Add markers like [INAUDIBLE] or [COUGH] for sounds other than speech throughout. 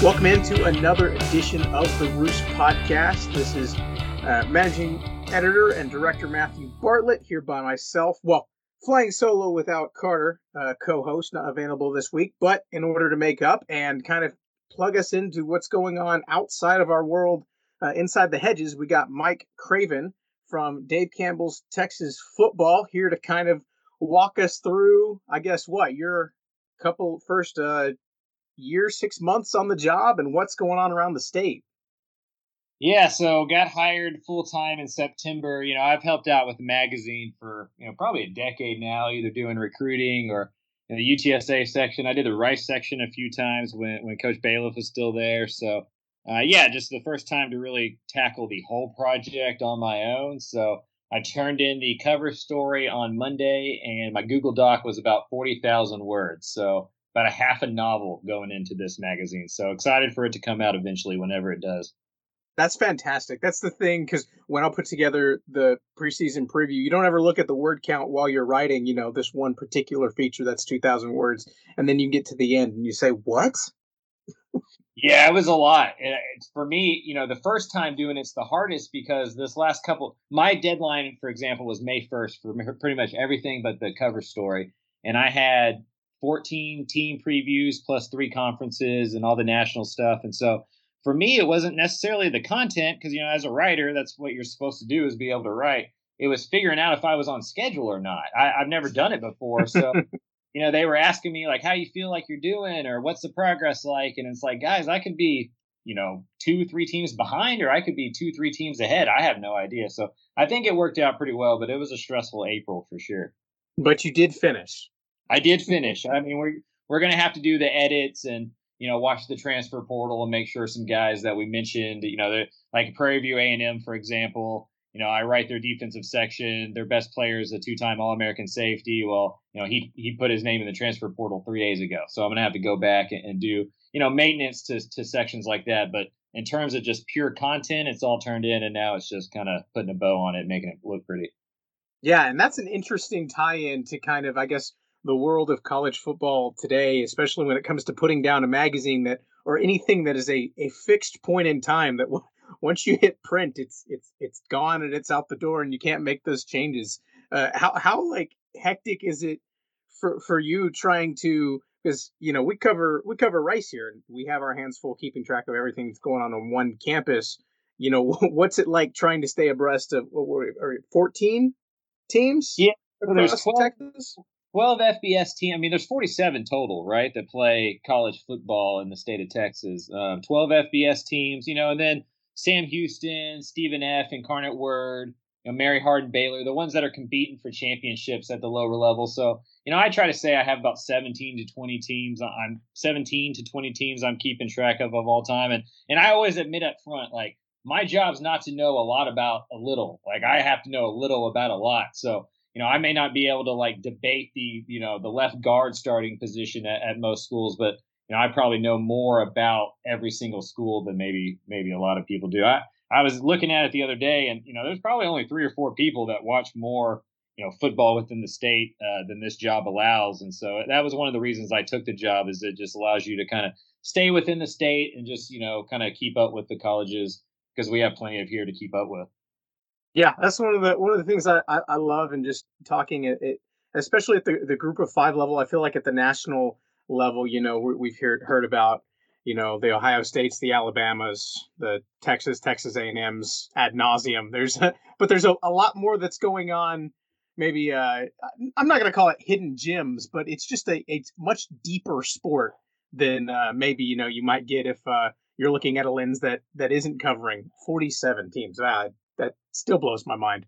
Welcome into another edition of the Roost Podcast. This is uh, managing editor and director Matthew Bartlett here by myself. Well, flying solo without Carter, uh, co-host, not available this week. But in order to make up and kind of plug us into what's going on outside of our world, uh, inside the hedges, we got Mike Craven from Dave Campbell's Texas Football here to kind of walk us through. I guess what your couple first uh, year, six months on the job, and what's going on around the state. Yeah, so got hired full time in September. You know, I've helped out with the magazine for you know probably a decade now, either doing recruiting or in the UTSA section. I did the Rice section a few times when when Coach Bailiff was still there. So uh, yeah, just the first time to really tackle the whole project on my own. So I turned in the cover story on Monday, and my Google Doc was about forty thousand words. So about a half a novel going into this magazine. So excited for it to come out eventually, whenever it does. That's fantastic. That's the thing because when I'll put together the preseason preview, you don't ever look at the word count while you're writing. You know this one particular feature that's two thousand words, and then you get to the end and you say, "What?" yeah, it was a lot. Uh, for me, you know, the first time doing it's the hardest because this last couple, my deadline, for example, was May first for pretty much everything but the cover story, and I had 14 team previews plus three conferences and all the national stuff, and so for me, it wasn't necessarily the content because you know, as a writer, that's what you're supposed to do is be able to write. It was figuring out if I was on schedule or not. I, have never done it before, so [LAUGHS] you know, they were asking me like, "How you feel like you're doing?" or "What's the progress like?" And it's like, guys, I could be you know two, three teams behind, or I could be two, three teams ahead. I have no idea. So I think it worked out pretty well, but it was a stressful April for sure. But you did finish. I did finish. I mean, we're we're gonna have to do the edits and you know, watch the transfer portal and make sure some guys that we mentioned, you know, like Prairie View A&M, for example, you know, I write their defensive section. Their best player is a two-time All-American safety. Well, you know, he he put his name in the transfer portal three days ago, so I'm gonna have to go back and, and do you know maintenance to to sections like that. But in terms of just pure content, it's all turned in, and now it's just kind of putting a bow on it, making it look pretty. Yeah, and that's an interesting tie-in to kind of, I guess, the world of college football today, especially when it comes to putting down a magazine that or anything that is a, a fixed point in time that [LAUGHS] once you hit print, it's it's it's gone and it's out the door and you can't make those changes. Uh, how how like hectic is it for for you trying to because you know we cover we cover Rice here and we have our hands full keeping track of everything that's going on on one campus. You know [LAUGHS] what's it like trying to stay abreast of what were 14 teams? Yeah, there's 12, Texas? 12 FBS team. I mean, there's 47 total, right, that play college football in the state of Texas. Um, 12 FBS teams, you know, and then Sam Houston, Stephen F, Incarnate Word, you know, Mary Hardin Baylor, the ones that are competing for championships at the lower level. So, you know, I try to say I have about 17 to 20 teams. I'm 17 to 20 teams I'm keeping track of of all time. And, and I always admit up front, like, my job's not to know a lot about a little. Like, I have to know a little about a lot. So, you know, I may not be able to like debate the, you know, the left guard starting position at, at most schools, but you know, I probably know more about every single school than maybe maybe a lot of people do. I I was looking at it the other day, and you know, there's probably only three or four people that watch more, you know, football within the state uh, than this job allows, and so that was one of the reasons I took the job. Is it just allows you to kind of stay within the state and just you know kind of keep up with the colleges because we have plenty of here to keep up with. Yeah, that's one of the one of the things I, I, I love and just talking it, it, especially at the, the group of five level. I feel like at the national level, you know, we, have heard heard about you know the Ohio States, the Alabamas, the Texas, Texas A and M's ad nauseum. There's a, [LAUGHS] but there's a, a lot more that's going on. Maybe uh, I'm not going to call it hidden gems, but it's just a, a much deeper sport than uh, maybe you know you might get if uh, you're looking at a lens that that isn't covering 47 teams. Ah, that still blows my mind.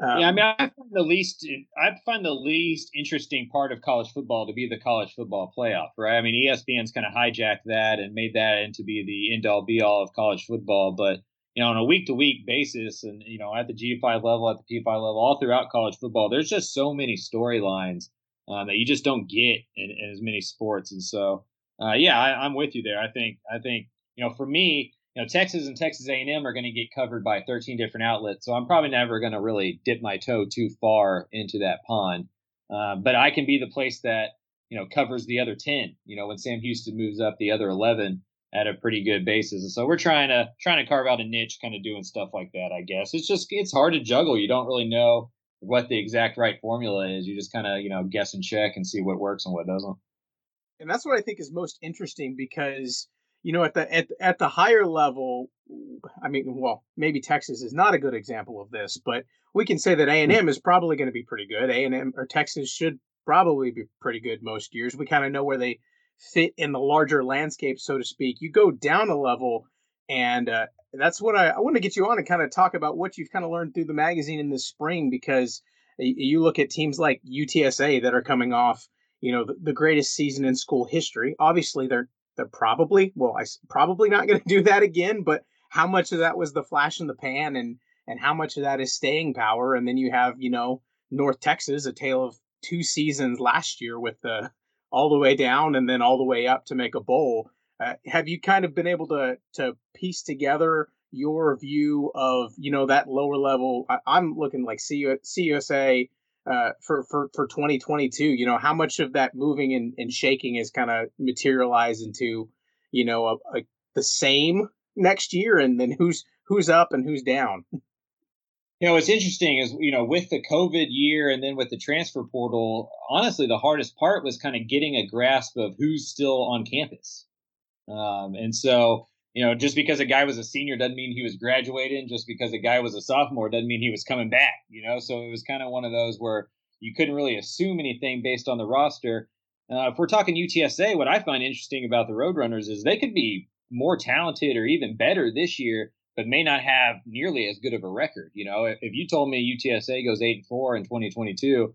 Um, yeah, I mean, I find the least I find the least interesting part of college football to be the college football playoff, right? I mean, ESPN's kind of hijacked that and made that into be the end all be all of college football, but you know, on a week to week basis, and you know, at the G5 level, at the P5 level, all throughout college football, there's just so many storylines um, that you just don't get in, in, as many sports, and so uh, yeah, I, I'm with you there. I think I think you know, for me, you know, Texas and Texas A&M are going to get covered by 13 different outlets, so I'm probably never going to really dip my toe too far into that pond. Uh, but I can be the place that you know covers the other 10. You know, when Sam Houston moves up, the other 11. at a pretty good basis. And so we're trying to trying to carve out a niche, kind of doing stuff like that. I guess it's just it's hard to juggle. You don't really know what the exact right formula is. You just kind of you know guess and check and see what works and what doesn't. And that's what I think is most interesting because you know at the at at the higher level, I mean, well, maybe Texas is not a good example of this, but we can say that A and M is probably going to be pretty good. A and M or Texas should probably be pretty good most years. We kind of know where they fit in the larger landscape, so to speak. You go down a level, and uh, that's what I, I want to get you on and kind of talk about what you've kind of learned through the magazine in the spring because you look at teams like UTSA that are coming off, you know, the, the greatest season in school history. Obviously, they're they're probably well, I probably not going [LAUGHS] to do that again, but how much of that was the flash in the pan and and how much of that is staying power? And then you have, you know, North Texas, a tale of two seasons last year with the all the way down and then all the way up to make a bowl. Uh, have you kind of been able to to piece together your view of you know that lower level? I, am looking like CU, CUSA uh, for for for 2022. You know how much of that moving and, and shaking is kind of materialized into you know a, a, the same next year, and then who's who's up and who's down. You know, what's interesting is, you know, with the COVID year and then with the transfer portal, honestly, the hardest part was kind of getting a grasp of who's still on campus. Um, and so, you know, just because a guy was a senior doesn't mean he was graduating. Just because a guy was a sophomore doesn't mean he was coming back, you know? So it was kind of one of those where you couldn't really assume anything based on the roster. Uh, if we're talking UTSA, what I find interesting about the Roadrunners is they could be more talented or even better this year but may not have nearly as good of a record. You know, if, if you told me UTSA goes eight and four in 2022, you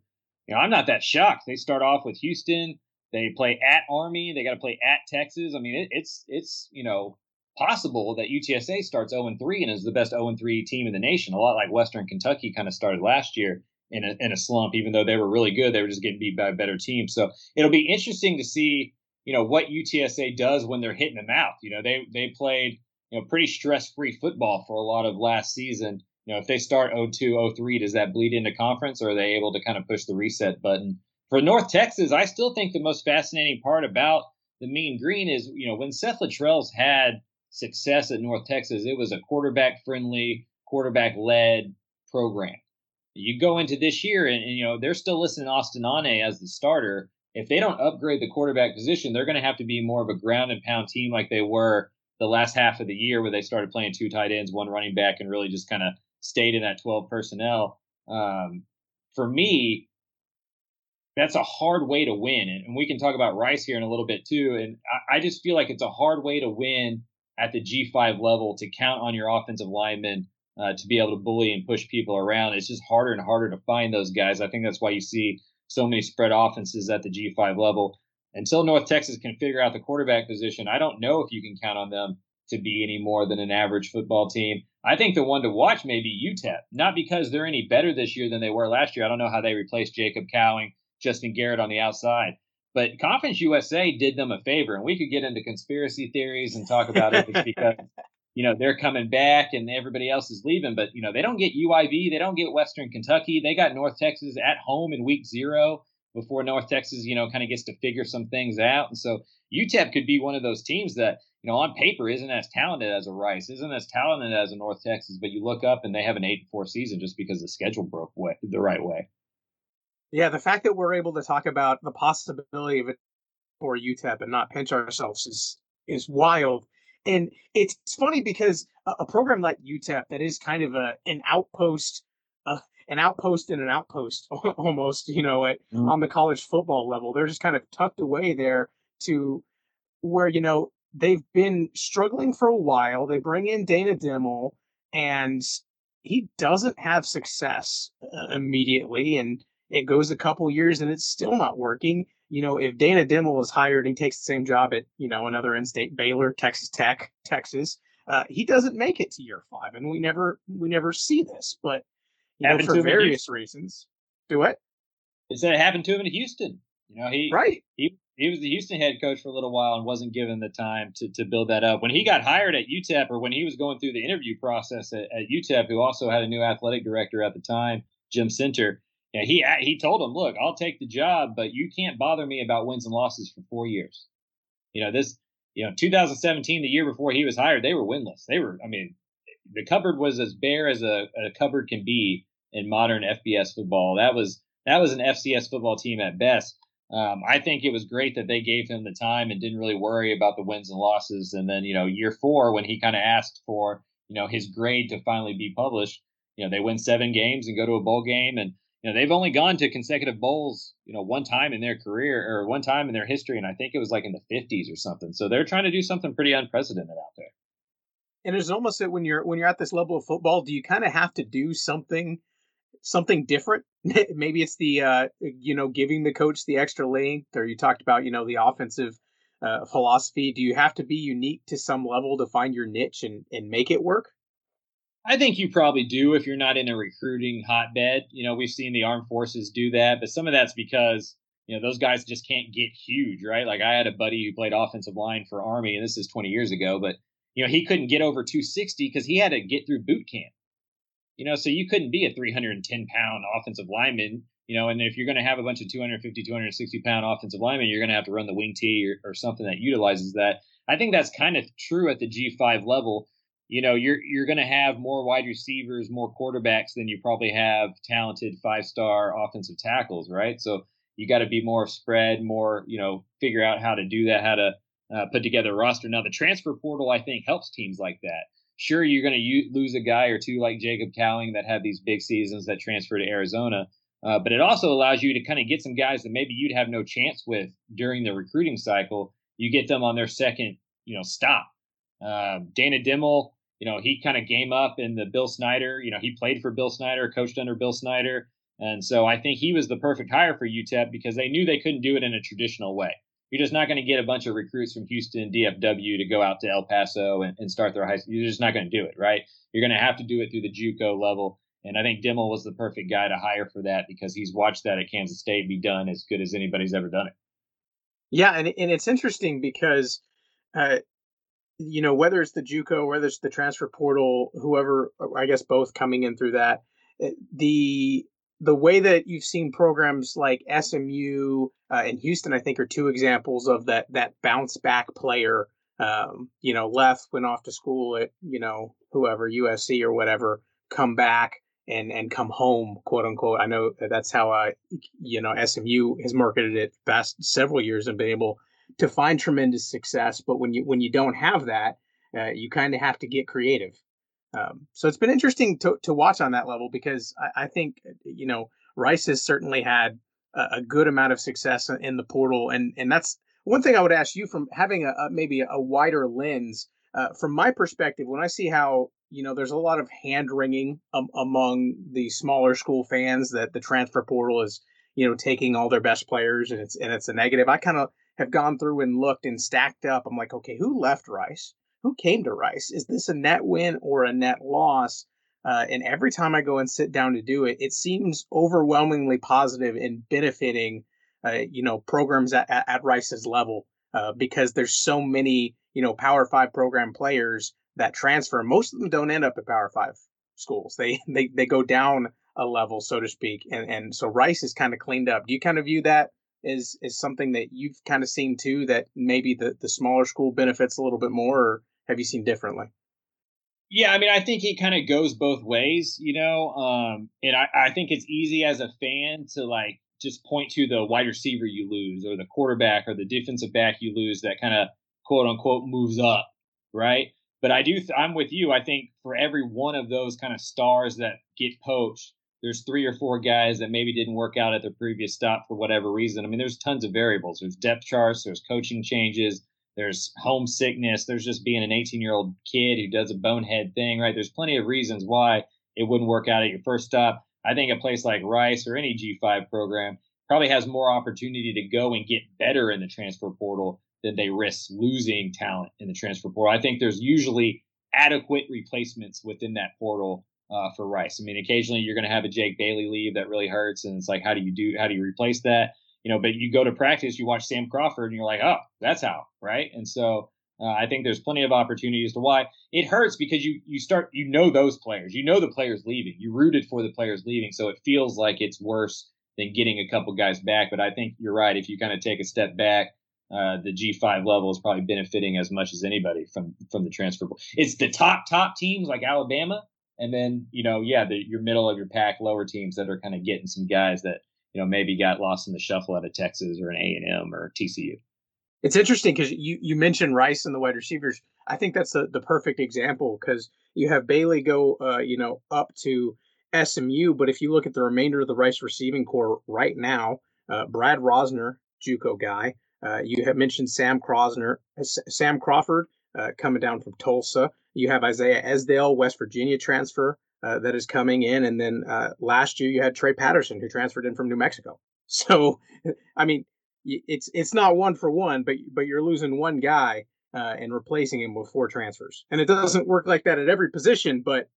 know, I'm not that shocked. They start off with Houston, they play at Army, they got to play at Texas. I mean, it, it's it's you know possible that UTSA starts 0 and 3 and is the best 0 and 3 team in the nation. A lot like Western Kentucky kind of started last year in a, in a slump, even though they were really good. They were just getting beat by a better team. So it'll be interesting to see, you know, what UTSA does when they're hitting the mouth. You know, they they played you know, pretty stress-free football for a lot of last season. You know, if they start 0-2, 0-3, does that bleed into conference, or are they able to kind of push the reset button? For North Texas, I still think the most fascinating part about the Mean Green is, you know, when Seth Littrell's had success at North Texas, it was a quarterback-friendly, quarterback-led program. You go into this year, and, and you know they're still listing Austin Aune as the starter. If they don't upgrade the quarterback position, they're going to have to be more of a ground and pound team like they were the last half of the year where they started playing two tight ends, one running back, and really just kind of stayed in that 12 personnel. Um, for me, that's a hard way to win. And, and, we can talk about Rice here in a little bit too. And I, I, just feel like it's a hard way to win at the G5 level to count on your offensive linemen uh, to be able to bully and push people around. It's just harder and harder to find those guys. I think that's why you see so many spread offenses at the G5 level until North Texas can figure out the quarterback position, I don't know if you can count on them to be any more than an average football team. I think the one to watch may be UTEP, not because they're any better this year than they were last year. I don't know how they replaced Jacob Cowing, Justin Garrett on the outside. But Conference USA did them a favor, and we could get into conspiracy theories and talk about it because [LAUGHS] you know they're coming back and everybody else is leaving. But you know they don't get UIV, they don't get Western Kentucky, they got North Texas at home in week zero before North Texas, you know, kind of gets to figure some things out. And so UTEP could be one of those teams that, you know, on paper isn't as talented as a Rice, isn't as talented as a North Texas, but you look up and they have an eight and four season just because the schedule broke way, the right way. Yeah, the fact that we're able to talk about the possibility of it for UTEP and not pinch ourselves is is wild. And it's funny because a, a program like UTEP that is kind of a an outpost uh, an outpost and an outpost [LAUGHS] almost, you know, at, mm-hmm. on the college football level. They're just kind of tucked away there to where, you know, they've been struggling for a while. They bring in Dana Dimel and he doesn't have success uh, immediately. And it goes a couple years and it's still not working. You know, if Dana Dimel is hired and he takes the same job at, you know, another in-state Baylor, Texas Tech, Texas, uh, he doesn't make it to year five, and we never we never see this. But you know, for various reasons. Do what? It said it happened to him in Houston. You know, he right. He he was the Houston head coach for a little while and wasn't given the time to, to build that up. When he got hired at UTEP, or when he was going through the interview process at, at UTEP, who also had a new athletic director at the time, Jim Senter, yeah, he he told him, "Look, I'll take the job, but you can't bother me about wins and losses for four years. You know this you know, 2017, the year before he was hired, they were winless. They were, I mean, the cupboard was as bare as a, a cupboard can be in modern FBS football. That was that was an FCS football team at best. Um, I think it was great that they gave him the time and didn't really worry about the wins and losses. And then, you know, year four, when he kind of asked for, you know, his grade to finally be published, you know, they win seven games and go to a bowl game. And, you know, they've only gone to consecutive bowls, you know, one time in their career or one time in their history. And I think it was like in the 50s or something. So they're trying to do something pretty unprecedented out there. And it's almost that when you're when you're at this level of football, do you kind of have to do something something different. [LAUGHS] Maybe it's the uh, you know giving the coach the extra length, or you talked about you know the offensive uh, philosophy. Do you have to be unique to some level to find your niche and and make it work? I think you probably do if you're not in a recruiting hotbed. You know, we've seen the armed forces do that, but some of that's because you know those guys just can't get huge, right? Like I had a buddy who played offensive line for Army, and this is 20 years ago, but you know he couldn't get over 260 because he had to get through boot camp. You know, so you couldn't be a 310 pound offensive lineman, you know, and if you're going to have a bunch of 250, 260 pound offensive linemen, you're going to have to run the wing T or, or something that utilizes that. I think that's kind of true at the G5 level. You know, you're you're going to have more wide receivers, more quarterbacks than you probably have talented five star offensive tackles, right? So you got to be more spread, more you know, figure out how to do that, how to uh, put together a roster. Now the transfer portal, I think, helps teams like that sure you're going to lose a guy or two like Jacob Cowing that have these big seasons that transfer to Arizona. Uh, but it also allows you to kind of get some guys that maybe you'd have no chance with during the recruiting cycle. You get them on their second, you know, stop. Uh, Dana Dimel, you know, he kind of game up in the Bill Snyder. You know, he played for Bill Snyder, coached under Bill Snyder, and so I think he was the perfect hire for UTEP because they knew they couldn't do it in a traditional way you're just not going to get a bunch of recruits from Houston, DFW to go out to El Paso and, and start their high school. You're just not going to do it, right? You're going to have to do it through the JUCO level. And I think Dimel was the perfect guy to hire for that because he's watched that at Kansas State be done as good as anybody's ever done it. Yeah, and and it's interesting because, uh, you know, whether it's the JUCO, whether it's the transfer portal, whoever, I guess both coming in through that, eh, the the way that you've seen programs like SMU uh, and Houston, I think, are two examples of that that bounce back player. Um, you know, left, went off to school at you know whoever USC or whatever, come back and and come home, quote unquote. I know that's how I, you know, SMU has marketed it past several years and been able to find tremendous success. But when you when you don't have that, uh, you kind of have to get creative. Um, so it's been interesting to, to watch on that level because I, I think you know Rice has certainly had a, a, good amount of success in the portal, and and that's one thing I would ask you from having a, a maybe a wider lens. Uh, from my perspective, when I see how you know there's a lot of hand wringing um, among the smaller school fans that the transfer portal is you know taking all their best players and it's and it's a negative. I kind of have gone through and looked and stacked up. I'm like, okay, who left Rice? who came to Rice? Is this a net win or a net loss? Uh, and every time I go and sit down to do it, it seems overwhelmingly positive in benefiting, uh, you know, programs at, at, at Rice's level uh, because there's so many, you know, Power Five program players that transfer. Most of them don't end up at Power Five schools. They they they go down a level, so to speak. And and so Rice is kind of cleaned up. Do you kind of view that as is something that you've kind of seen too? That maybe the the smaller school benefits a little bit more, or have you seen differently? Yeah, I mean, I think it kind of goes both ways, you know. Um, and I, I think it's easy as a fan to like just point to the wide receiver you lose, or the quarterback, or the defensive back you lose that kind of quote unquote moves up, right? But I do, th- I'm with you. I think for every one of those kind of stars that get poached, there's three or four guys that maybe didn't work out at their previous stop for whatever reason. I mean, there's tons of variables. There's depth charts, there's coaching changes, there's homesickness. There's just being an 18 year old kid who does a bonehead thing, right? There's plenty of reasons why it wouldn't work out at your first stop. I think a place like Rice or any G5 program probably has more opportunity to go and get better in the transfer portal than they risk losing talent in the transfer portal. I think there's usually adequate replacements within that portal uh, for Rice. I mean, occasionally you're going to have a Jake Bailey leave that really hurts, and it's like, how do you do? How do you replace that? you know, but you go to practice, you watch Sam Crawford, and you're like, oh, that's how, right? And so uh, I think there's plenty of opportunities to why it hurts because you you start you know those players, you know the players leaving, you rooted for the players leaving, so it feels like it's worse than getting a couple guys back. But I think you're right. If you kind of take a step back, uh, the G5 level is probably benefiting as much as anybody from from the transfer. It's the top top teams like Alabama, and then you know, yeah, the, your middle of your pack, lower teams that are kind of getting some guys that you know maybe got lost in the shuffle out of Texas or an A and M or TCU. It's interesting because you you mentioned Rice and the wide receivers. I think that's the the perfect example because you have Bailey go, uh, you know, up to SMU, but if you look at the remainder of the Rice receiving corps right now, uh, Brad Rozner, JUCO guy. Uh, you have mentioned Sam Crosner, uh, Sam Crawford uh, coming down from Tulsa. You have Isaiah Esdale, West Virginia transfer uh, that is coming in, and then uh, last year you had Trey Patterson who transferred in from New Mexico. [LAUGHS] So, I mean, it's it's not one for one, but but you're losing one guy and replacing him with four transfers, and it doesn't work like that at every position, but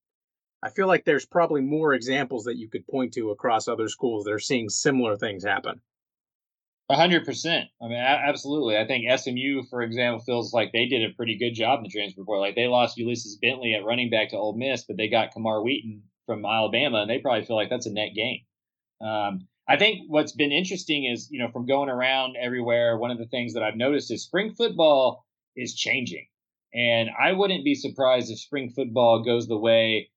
I feel like there's probably more examples that you could point to across other schools that are seeing similar things happen. Hundred percent. I mean, absolutely. I think SMU, for example, feels like they did a pretty good job in the transfer portal. Like they lost Ulysses Bentley at running back to Ole Miss, but they got Camar Wheaton from Alabama, and they probably feel like that's a net gain. Um, I think what's been interesting is, you know, from going around everywhere, one of the things that I've noticed is spring football is changing. And I wouldn't be surprised if spring football goes the way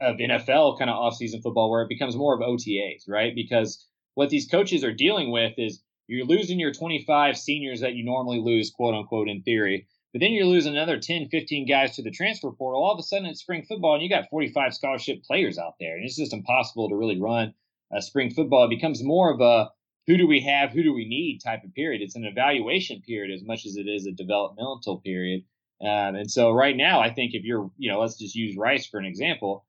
of NFL kind of offseason football where it becomes more of OTAs, right? Because what these coaches are dealing with is you're losing your 25 seniors that you normally lose, quote unquote, in theory. But then you're losing another 10, 15 guys to the transfer portal. All of a sudden, it's spring football, and you got 45 scholarship players out there. And it's just impossible to really run a spring football. It becomes more of a who do we have, who do we need type of period. It's an evaluation period as much as it is a developmental period. Um, and so right now, I think if you're, you know, let's just use Rice for an example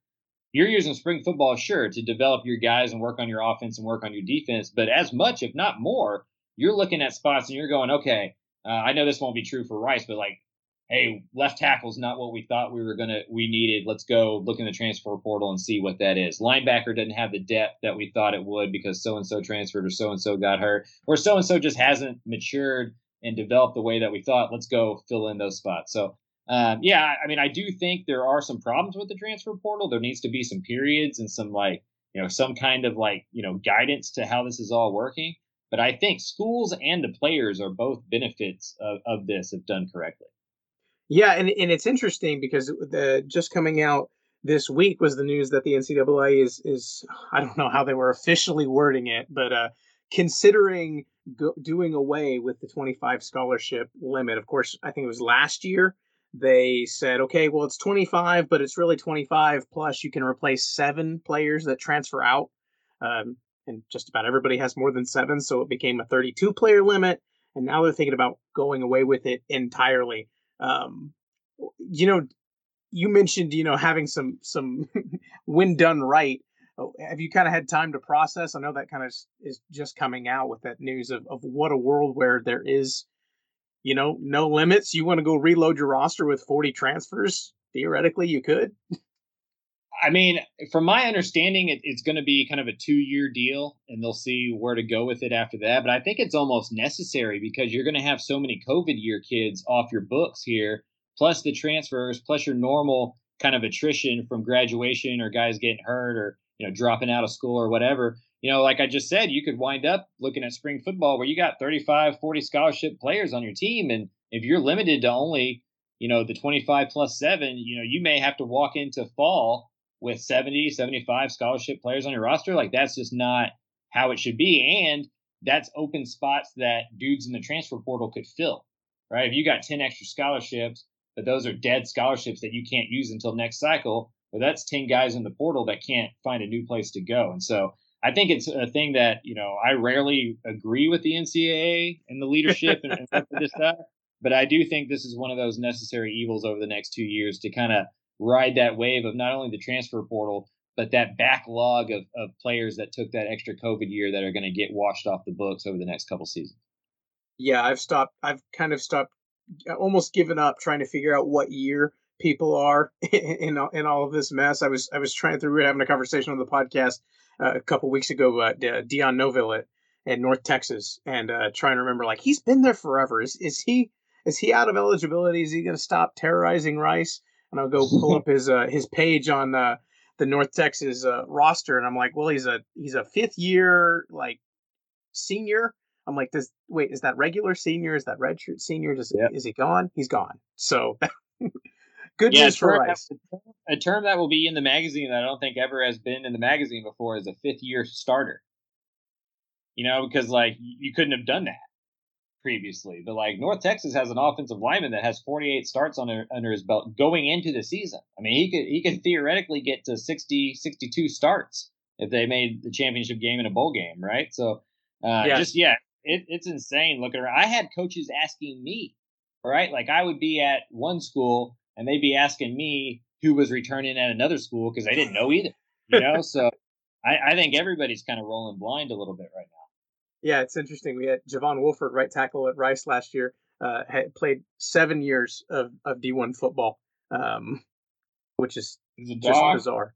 you're using spring football, sure, to develop your guys and work on your offense and work on your defense. But as much, if not more, you're looking at spots and you're going, okay, uh, I know this won't be true for Rice, but like, hey, left tackle's not what we thought we were gonna we needed. Let's go look in the transfer portal and see what that is. Linebacker doesn't have the depth that we thought it would because so and so transferred or so and so got hurt or so and so just hasn't matured and developed the way that we thought. Let's go fill in those spots. So um, yeah, I mean, I do think there are some problems with the transfer portal. There needs to be some periods and some like, you know, some kind of like, you know, guidance to how this is all working. But I think schools and the players are both benefits of, of this if done correctly. Yeah, and, and it's interesting because the just coming out this week was the news that the NCAA is is I don't know how they were officially wording it, but uh, considering go, doing away with the 25 scholarship limit. Of course, I think it was last year they said, okay, well, it's 25, but it's really 25 plus you can replace seven players that transfer out. Um, and just about everybody has more than seven, so it became a 32 player limit. And now they're thinking about going away with it entirely. Um, you know, you mentioned, you know, having some some [LAUGHS] when done right. Oh, have you kind of had time to process? I know that kind of is just coming out with that news of, of what a world where there is you know, no limits. You want to go reload your roster with 40 transfers? Theoretically, you could. [LAUGHS] I mean, from my understanding, it, it's going to be kind of a two year deal, and they'll see where to go with it after that. But I think it's almost necessary because you're going to have so many COVID year kids off your books here, plus the transfers, plus your normal kind of attrition from graduation or guys getting hurt or you know dropping out of school or whatever you know, like I just said, you could wind up looking at spring football where you got 35, 40 scholarship players on your team. And if you're limited to only, you know, the 25 plus seven, you know, you may have to walk into fall with 70, 75 scholarship players on your roster. Like that's just not how it should be. And that's open spots that dudes in the transfer portal could fill, right? If you got 10 extra scholarships, but those are dead scholarships that you can't use until next cycle, well, that's 10 guys in the portal that can't find a new place to go. And so I think it's a thing that you know I rarely agree with the NCAA and the leadership and, and stuff, but I do think this is one of those necessary evils over the next two years to kind of ride that wave of not only the transfer portal but that backlog of, of players that took that extra COVID year that are going to get washed off the books over the next couple seasons. Yeah, I've stopped. I've kind of stopped, uh, almost given up trying to figure out what year people are [LAUGHS] in in all of this mess. I was I was trying through having a conversation on the podcast uh, a couple weeks ago, uh, Dion Novil at, at North Texas, and uh, trying to remember like he's been there forever. Is is he is he out of eligibility? Is he going to stop terrorizing Rice? And I'll go pull up his uh, his page on uh, the North Texas uh, roster, and I'm like, well, he's a he's a fifth year like senior. I'm like, does wait, is that regular senior? Is that redshirt senior? Does yep. is he gone? He's gone. So [LAUGHS] good yeah, news for Rice. a term that will be in the magazine that I don't think ever has been in the magazine before is a fifth year starter. You know, because like you couldn't have done that previously. But like North Texas has an offensive lineman that has 48 starts under under his belt going into the season. I mean, he could he could theoretically get to 60 62 starts if they made the championship game in a bowl game, right? So uh, yeah. just yeah, it, it's insane looking around. I had coaches asking me, right? Like I would be at one school and they'd be asking me who was returning at another school because they didn't know either. You know, [LAUGHS] so I, I think everybody's kind of rolling blind a little bit right now. Yeah, it's interesting. We had Javon Wolford, right tackle at Rice last year, uh, had played seven years of, of D1 football, um, which is just bizarre.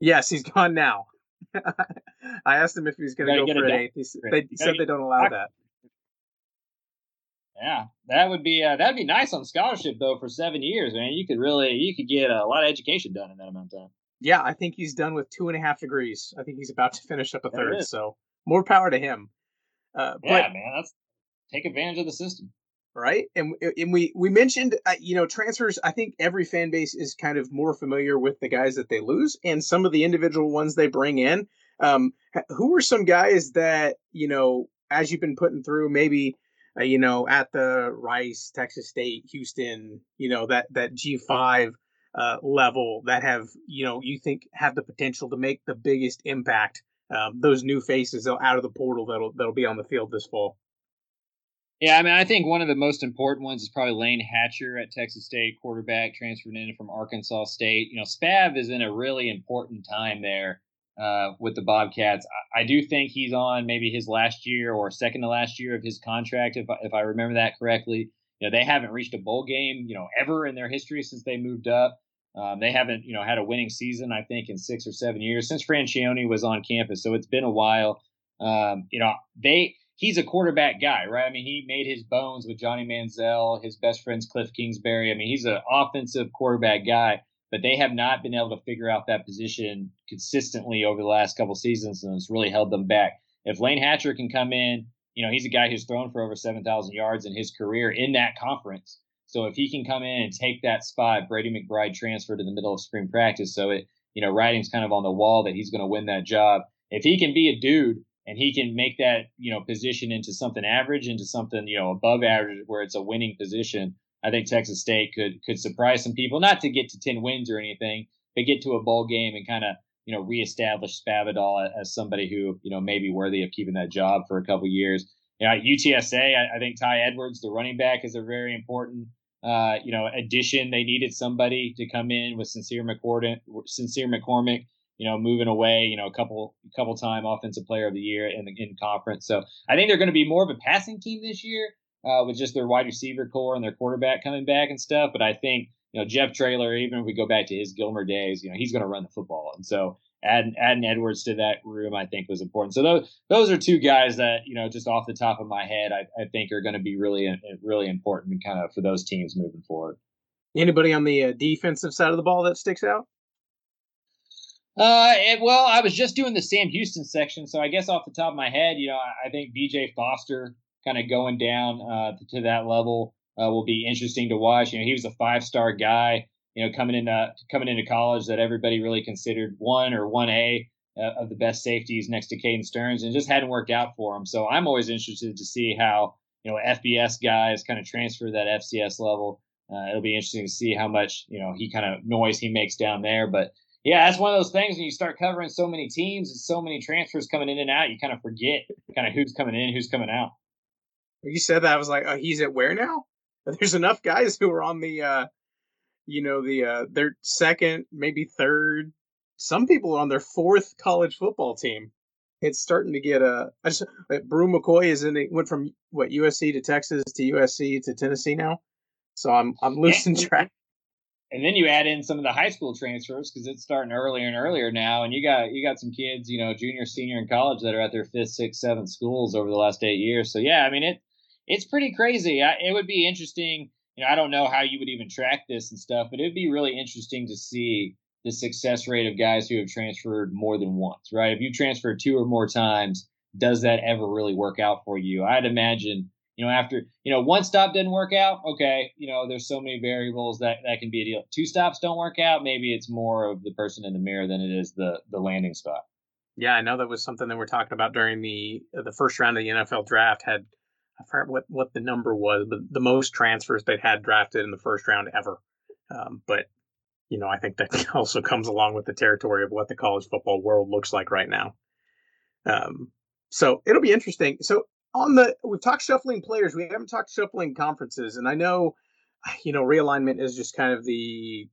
Yes, he's gone now. [LAUGHS] I asked him if he was going to go for an eighth. He, they said they don't allow that. Yeah, that would be uh, that'd be nice on scholarship though for seven years, man. You could really you could get a lot of education done in that amount of time. Yeah, I think he's done with two and a half degrees. I think he's about to finish up a third. So more power to him. Uh, yeah, but, man, that's take advantage of the system, right? And and we we mentioned uh, you know transfers. I think every fan base is kind of more familiar with the guys that they lose and some of the individual ones they bring in. Um, who are some guys that you know as you've been putting through maybe uh, you know at the Rice, Texas State, Houston, you know that that G five uh, level that have you know you think have the potential to make the biggest impact um, those new faces out of the portal that'll that'll be on the field this fall. Yeah, I mean, I think one of the most important ones is probably Layne Hatcher at Texas State, quarterback transferred in from Arkansas State. You know, Spav is in a really important time there uh, with the Bobcats. I, I, do think he's on maybe his last year or second to last year of his contract, if if I remember that correctly. You know, they haven't reached a bowl game, you know, ever in their history since they moved up. Um, they haven't, you know, had a winning season, I think, in six or seven years since Franchione was on campus. So it's been a while. Um, you know, they he's a quarterback guy, right? I mean, he made his bones with Johnny Manziel. His best friend's Cliff Kingsbury. I mean, he's an offensive quarterback guy, but they have not been able to figure out that position consistently over the last couple seasons, and it's really held them back. If Layne Hatcher can come in, you know, he's a guy who's thrown for over seven thousand yards in his career in that conference. So if he can come in and take that spot, Brady McBride transferred to the middle of spring practice. So it, you know, writing's kind of on the wall that he's going to win that job. If he can be a dude and he can make that, you know, position into something average, into something, you know, above average where it's a winning position, I think Texas State could could surprise some people, not to get to 10 wins or anything, but get to a bowl game and kind of, you know, reestablish Spavital as somebody who, you know, may be worthy of keeping that job for a couple years. You know, UTSA, I, I think Ty Edwards, the running back, is a very important uh, you know, addition. They needed somebody to come in with Sincere McCormick, Sincere McCormick, you know, moving away, you know, a couple couple time offensive player of the year in the in conference. So I think they're going to be more of a passing team this year uh, with just their wide receiver corps and their quarterback coming back and stuff. But I think you know Jeff Traylor, even if we go back to his Gilmer days, you know, he's going to run the football, and so adding adding Edwards to that room, I think was important. So those those are two guys that you know, just off the top of my head, I, I think are going to be really really important, kind of for those teams moving forward. Anybody on the uh, defensive side of the ball that sticks out? Uh, it, well, I was just doing the Sam Houston section, so I guess off the top of my head, you know, I, I think BJ Foster kind of going down uh, to, to that level uh, will be interesting to watch. You know, he was a five star guy you know, coming into coming into college that everybody really considered one or one A uh, of the best safeties next to Caden Sterns, and just hadn't worked out for him. So I'm always interested to see how you know FBS guys kind of transfer that FCS level. Uh, it'll be interesting to see how much you know he kind of noise he makes down there, but. Yeah, that's one of those things when you start covering so many teams and so many transfers coming in and out, you kind of forget kind of who's coming in, who's coming out. You said that I was like, oh, he's at where now? [LAUGHS] There's enough guys who are on the uh, you know the uh their second maybe third some people on their fourth college football team. It's starting to get a I just like Bru McCoy is in it went from what USC to Texas to USC to Tennessee now? So I'm I'm losing [LAUGHS] track. and then you add in some of the high school transfers because it's starting earlier and earlier now and you got you got some kids you know junior senior in college that are at their fifth sixth seventh schools over the last eight years. So yeah I mean it it's pretty crazy. I, it would be interesting you know, I don't know how you would even track this and stuff, but it'd be really interesting to see the success rate of guys who have transferred more than once, right? If you transferred two or more times, does that ever really work out for you? I'd imagine, you know, after, you know, one stop didn't work out, okay, you know, there's so many variables that that can be a deal. Two stops don't work out, maybe it's more of the person in the mirror than it is the the landing spot. Yeah, I know that was something that we're talking about during the the first round of the NFL draft had I forgot what what the number was, but the most transfers they'd had drafted in the first round ever. Um, but you know, I think that [LAUGHS] also comes along with the territory of what the college football world looks like right now. Um, so it'll be interesting. So on the we've talked shuffling players, we haven't talked shuffling conferences, and I know, [SIGHS] you know, realignment is just kind of the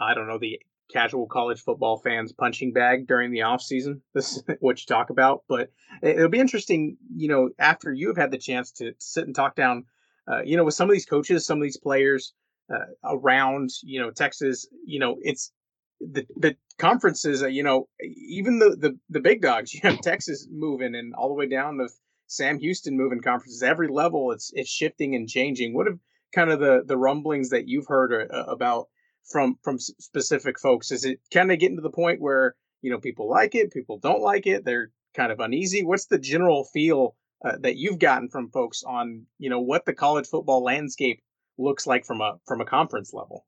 I don't know the casual college football fans punching bag during the off season. [LAUGHS] This is what you talk about, but it'll be interesting, you know, after you have had the chance to sit and talk down, uh, you know, with some of these coaches, some of these players uh, around, you know, Texas. You know, it's the the conferences. Uh, you know, even the the the big dogs. [LAUGHS] You have Texas moving, and all the way down to Sam Houston moving conferences. Every level, it's it's shifting and changing. What have kind of the the rumblings that you've heard uh, about from from specific folks? Is it kind of getting to the point where you know people like it, people don't like it, they're kind of uneasy? What's the general feel uh, that you've gotten from folks on you know what the college football landscape looks like from a from a conference level?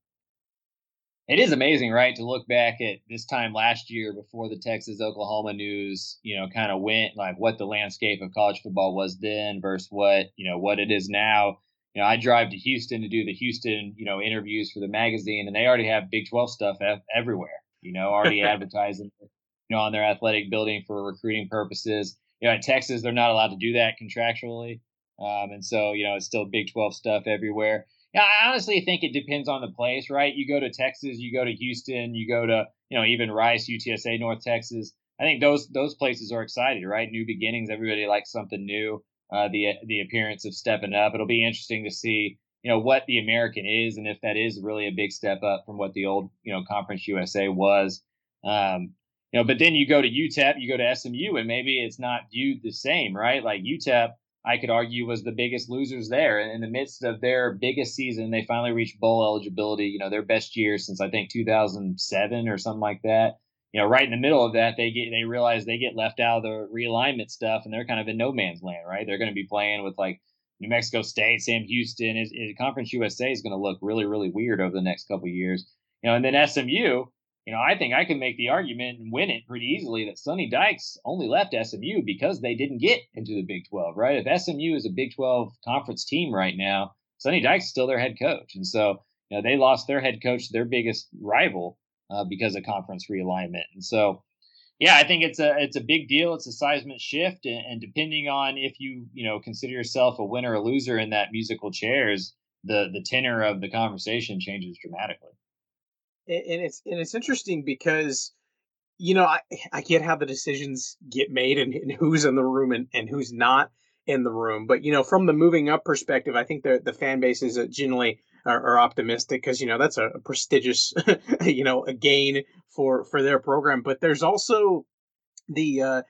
It is amazing, right, to look back at this time last year before the Texas Oklahoma news, you know, kind of went like what the landscape of college football was then versus what, you know, what it is now you know, I drive to Houston to do the Houston, you know, interviews for the magazine, and they already have Big 12 stuff everywhere. You know, already [LAUGHS] advertising, you know, on their athletic building for recruiting purposes. You know, at Texas, they're not allowed to do that contractually, um, and so you know, it's still Big 12 stuff everywhere. Yeah, I honestly think it depends on the place, right? You go to Texas, you go to Houston, you go to, you know, even Rice, UTSA, North Texas. I think those those places are excited, right? New beginnings. Everybody likes something new uh, the the appearance of stepping up. It'll be interesting to see you know what the American is and if that is really a big step up from what the old you know Conference USA was. Um, you know, but then you go to UTEP, you go to SMU, and maybe it's not viewed the same, right? Like UTEP, I could argue was the biggest losers there in the midst of their biggest season. They finally reached bowl eligibility. You know, their best year since I think 2007 or something like that you know, right in the middle of that, they get they realize they get left out of the realignment stuff, and they're kind of in no man's land, right? They're going to be playing with like New Mexico State, Sam Houston. Is, is Conference USA is going to look really, really weird over the next couple years, you know. And then SMU, you know, I think I can make the argument and win it pretty easily that Sonny Dykes only left SMU because they didn't get into the Big 12, right? If SMU is a Big 12 conference team right now, Sonny Dykes is still their head coach, and so you know they lost their head coach, their biggest rival uh, because of conference realignment. And so, yeah, I think it's a it's a big deal. It's a seismic shift, and, and depending on if you you know consider yourself a winner or a loser in that musical chairs, the the tenor of the conversation changes dramatically. And it's and it's interesting because you know I I get how the decisions get made and, and who's in the room and, and who's not in the room, but you know from the moving up perspective, I think the the fan base is generally are, are optimistic because you know that's a, prestigious [LAUGHS] you know a gain for for their program. But there's also the uh,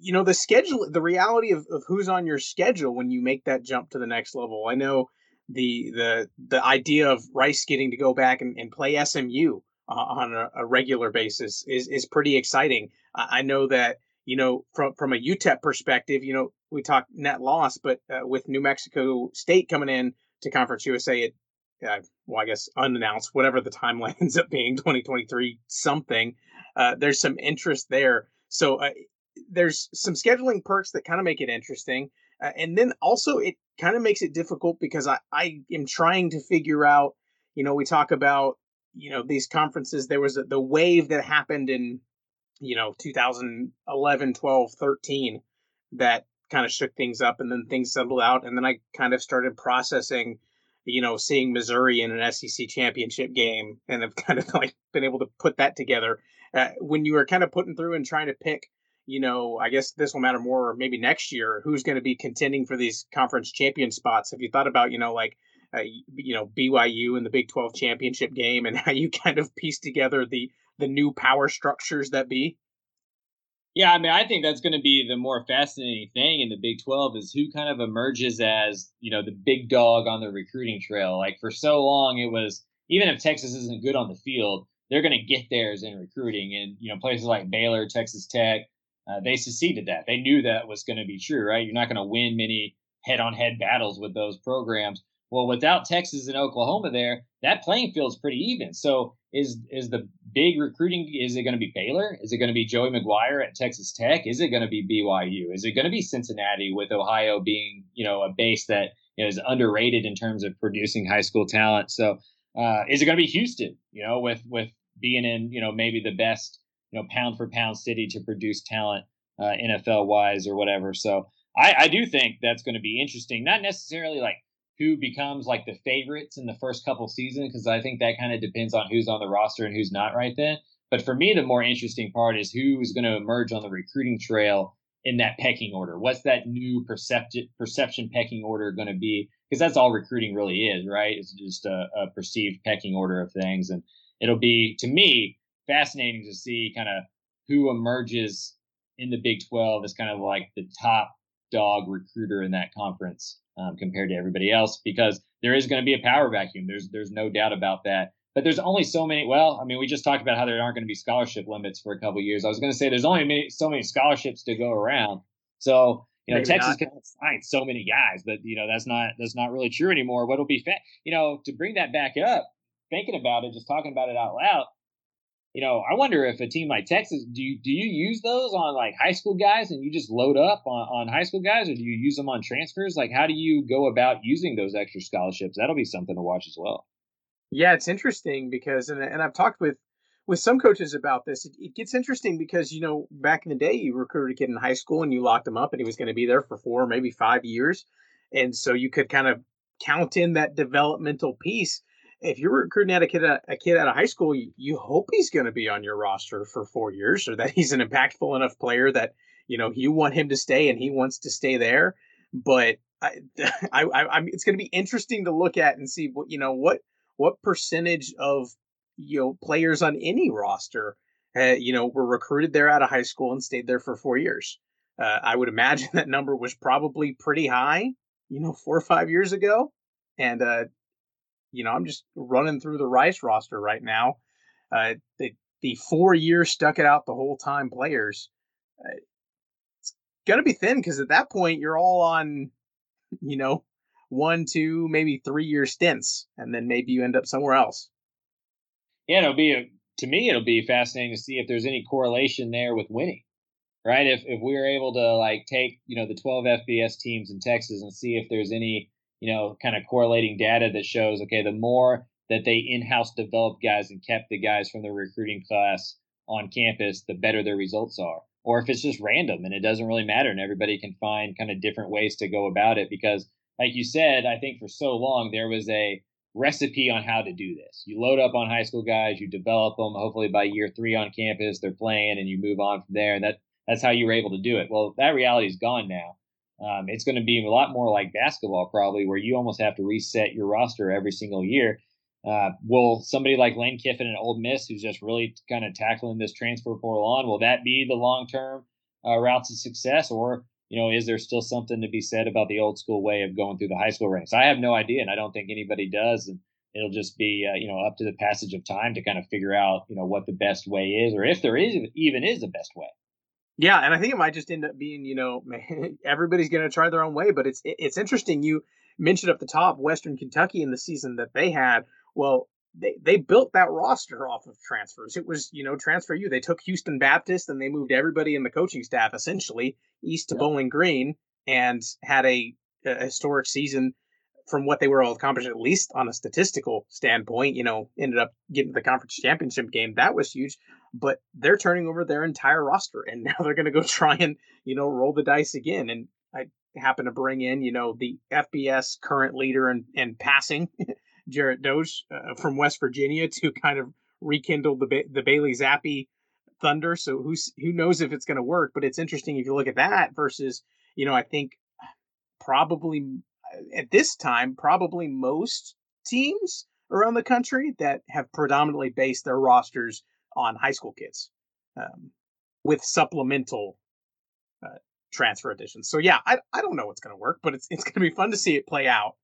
you know the schedule, the reality of, of who's on your schedule when you make that jump to the next level. I know the the the idea of Rice getting to go back and, and play SMU uh, on a, a, regular basis is is pretty exciting. I, I know that you know from from a UTEP perspective, you know we talk net loss, but uh, with New Mexico State coming in to Conference USA, it uh, well, I guess unannounced, whatever the timeline [LAUGHS] ends up being, 2023 something. Uh, there's some interest there. So uh, there's some scheduling perks that kind of make it interesting. Uh, and then also it kind of makes it difficult because I, I am trying to figure out, you know, we talk about, you know, these conferences. There was a, the wave that happened in, you know, 2011, 12, 13 that kind of shook things up and then things settled out. And then I kind of started processing you know, seeing Missouri in an SEC championship game and have [LAUGHS] kind of like been able to put that together. Uh, when you are kind of putting through and trying to pick, you know, I guess this will matter more maybe next year, who's going to be contending for these conference champion spots. Have you thought about, you know, like, uh, you know, BYU in the Big 12 championship game and how you [LAUGHS] kind of piece together the the new power structures that be? Yeah, I mean, I think that's going to be the more fascinating thing in the Big 12 is who kind of emerges as, you know, the big dog on the recruiting trail. Like for so long, it was even if Texas isn't good on the field, they're going to get theirs in recruiting. And, you know, places like Baylor, Texas Tech, uh, they succeeded that. They knew that was going to be true, right? You're not going to win many head-on-head battles with those programs. Well, without Texas and Oklahoma there, that playing field is pretty even. So is is the big recruiting? Is it going to be Baylor? Is it going to be Joey McGuire at Texas Tech? Is it going to be BYU? Is it going to be Cincinnati with Ohio being you know a base that you know, is underrated in terms of producing high school talent? So uh, is it going to be Houston? You know, with with being in you know maybe the best you know pound for pound city to produce talent uh, NFL wise or whatever. So I, I do think that's going to be interesting. Not necessarily like who becomes like the favorites in the first couple seasons because I think that kind of depends on who's on the roster and who's not right then. But for me, the more interesting part is who is going to emerge on the recruiting trail in that pecking order. What's that new perception perception pecking order going to be? Because that's all recruiting really is, right? It's just a, a perceived pecking order of things, and it'll be to me fascinating to see kind of who emerges in the Big 12 as kind of like the top dog recruiter in that conference um, compared to everybody else because there is going to be a power vacuum. There's there's no doubt about that. But there's only so many. Well, I mean, we just talked about how there aren't going to be scholarship limits for a couple years. I was going to say there's only many, so many scholarships to go around. So you know, Maybe Texas not. can find so many guys, but you know that's not that's not really true anymore. What'll be fa- you know to bring that back up, thinking about it, just talking about it out loud you know, I wonder if a team like Texas, do you, do you use those on like high school guys and you just load up on, on high school guys or do you use them on transfers? Like, how do you go about using those extra scholarships? That'll be something to watch as well. Yeah, it's interesting because, and, and I've talked with, with some coaches about this. It, it gets interesting because, you know, back in the day, you recruited a kid in high school and you locked him up and he was going to be there for four, maybe five years. And so you could kind of count in that developmental piece if you're recruiting at a kid a kid out of high school, you, you hope he's going to be on your roster for four years, or that he's an impactful enough player that you know you want him to stay and he wants to stay there. But I, [LAUGHS] I, I am it's going to be interesting to look at and see what you know what what percentage of you know players on any roster, uh, you know, were recruited there out of high school and stayed there for four years. Uh, I would [LAUGHS] imagine that number was probably pretty high, you know, four or five years ago. And uh, you know, I'm just running through the Rice roster right now. Uh, the the four year stuck it out the whole time players. Uh, it's gonna be thin because at that point you're all on, you know, one, two, maybe three year stints, and then maybe you end up somewhere else. Yeah, it'll be a, to me it'll be fascinating to see if there's any correlation there with winning. Right? If if we are able to like take, you know, the 12 FBS teams in Texas and see if there's any you know, kind of correlating data that shows, okay, the more that they in-house developed guys and kept the guys from the recruiting class on campus, the better their results are. Or if it's just random and it doesn't really matter and everybody can find kind of different ways to go about it because like you said, I think for so long there was a recipe on how to do this. You load up on high school guys, you develop them. Hopefully by year three on campus, they're playing, and you move on from there. And that that's how you were able to do it. Well, that reality is gone now. Um, it's going to be a lot more like basketball, probably, where you almost have to reset your roster every single year. Uh, will somebody like Lane Kiffin and Ole Miss, who's just really kind of tackling this transfer portal on, will that be the long term uh, route to success, or you know, is there still something to be said about the old school way of going through the high school ranks? I have no idea, and I don't think anybody does, and it'll just be uh, you know up to the passage of time to kind of figure out you know what the best way is, or if there is even is a best way. Yeah, and I think it might just end up being, you know, [LAUGHS] everybody's going to try their own way. But it's it's interesting. You mentioned up the top Western Kentucky in the season that they had. Well, they they built that roster off of transfers. It was, you know, transfer you. They took Houston Baptist and they moved everybody in the coaching staff essentially east to yeah. Bowling Green and had a, a historic season from what they were all accomplished, at least on a statistical standpoint, you know, ended up getting the conference championship game. That was huge. But they're turning over their entire roster, and [LAUGHS] now they're going to go try and you know roll the dice again. And I happen to bring in you know the FBS current leader in, in passing, [LAUGHS] Jarret Doege uh, from West Virginia, to kind of rekindle the ba- the Bailey Zappe thunder. So who's who knows if it's going to work? But it's interesting if you look at that versus you know I think probably at this time, probably most teams around the country that have predominantly based their rosters on high school kids um, with supplemental uh, transfer additions. So yeah, I, I don't know what's going to work, but it's it's going to be fun to see it play out.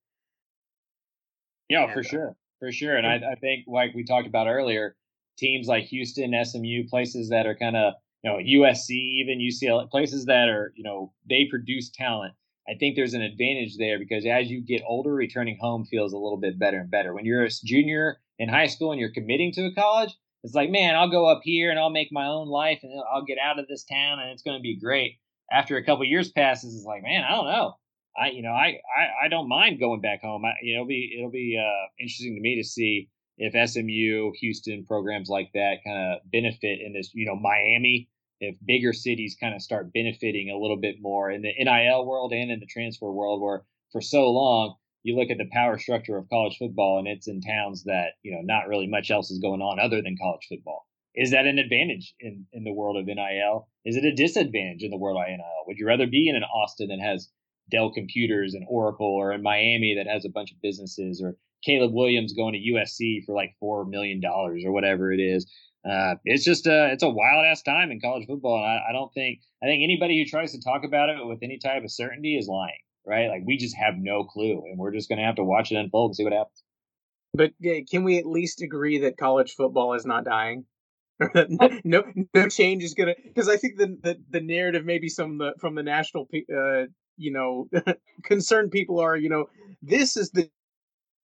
Yeah, and, for uh, sure, for sure. And I, I think like we talked about earlier, teams like Houston, SMU, places that are kind of you know USC, even UCLA, places that are you know they produce talent. I think there's an advantage there because as you get older, returning home feels a little bit better and better. When you're a junior in high school and you're committing to a college, it's like, man, I'll go up here and I'll make my own life and I'll get out of this town and it's going to be great. After a couple years passes, it's like, man, I don't know. I, you know, I, I, I don't mind going back home. I, you know, it'll be, it'll be uh, interesting to me to see if SMU, Houston programs like that kind of benefit in this, you know, Miami if bigger cities kind of start benefiting a little bit more in the NIL world and in the transfer world, where for so long you look at the power structure of college football and it's in towns that you know not really much else is going on other than college football. Is that an advantage in in the world of NIL? Is it a disadvantage in the world of NIL? Would you rather be in an Austin that has Dell Computers and Oracle, or in Miami that has a bunch of businesses, or Caleb Williams going to USC for like four million dollars or whatever it is? Uh, it's just a it's a wild ass time in college football, and I, I, don't think I think anybody who tries to talk about it with any type of certainty is lying, right? Like we just have no clue, and we're just going to have to watch it unfold and see what happens. But yeah, can we at least agree that college football is not dying? [LAUGHS] no, no change is gonna because I think the, the the narrative maybe some the from the national uh, you know [LAUGHS] concerned people are you know this is the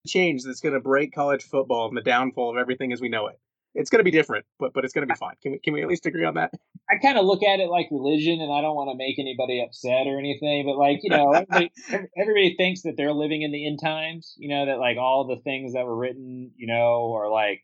change that's going to break college football and the downfall of everything as we know it it's going to be different, but but it's going to be fine. Can we can we at least agree on that? I kind of look at it like religion, and I don't want to make anybody upset or anything, but like you know, [LAUGHS] everybody, everybody thinks that they're living in the end times. You know that like all the things that were written, you know, are like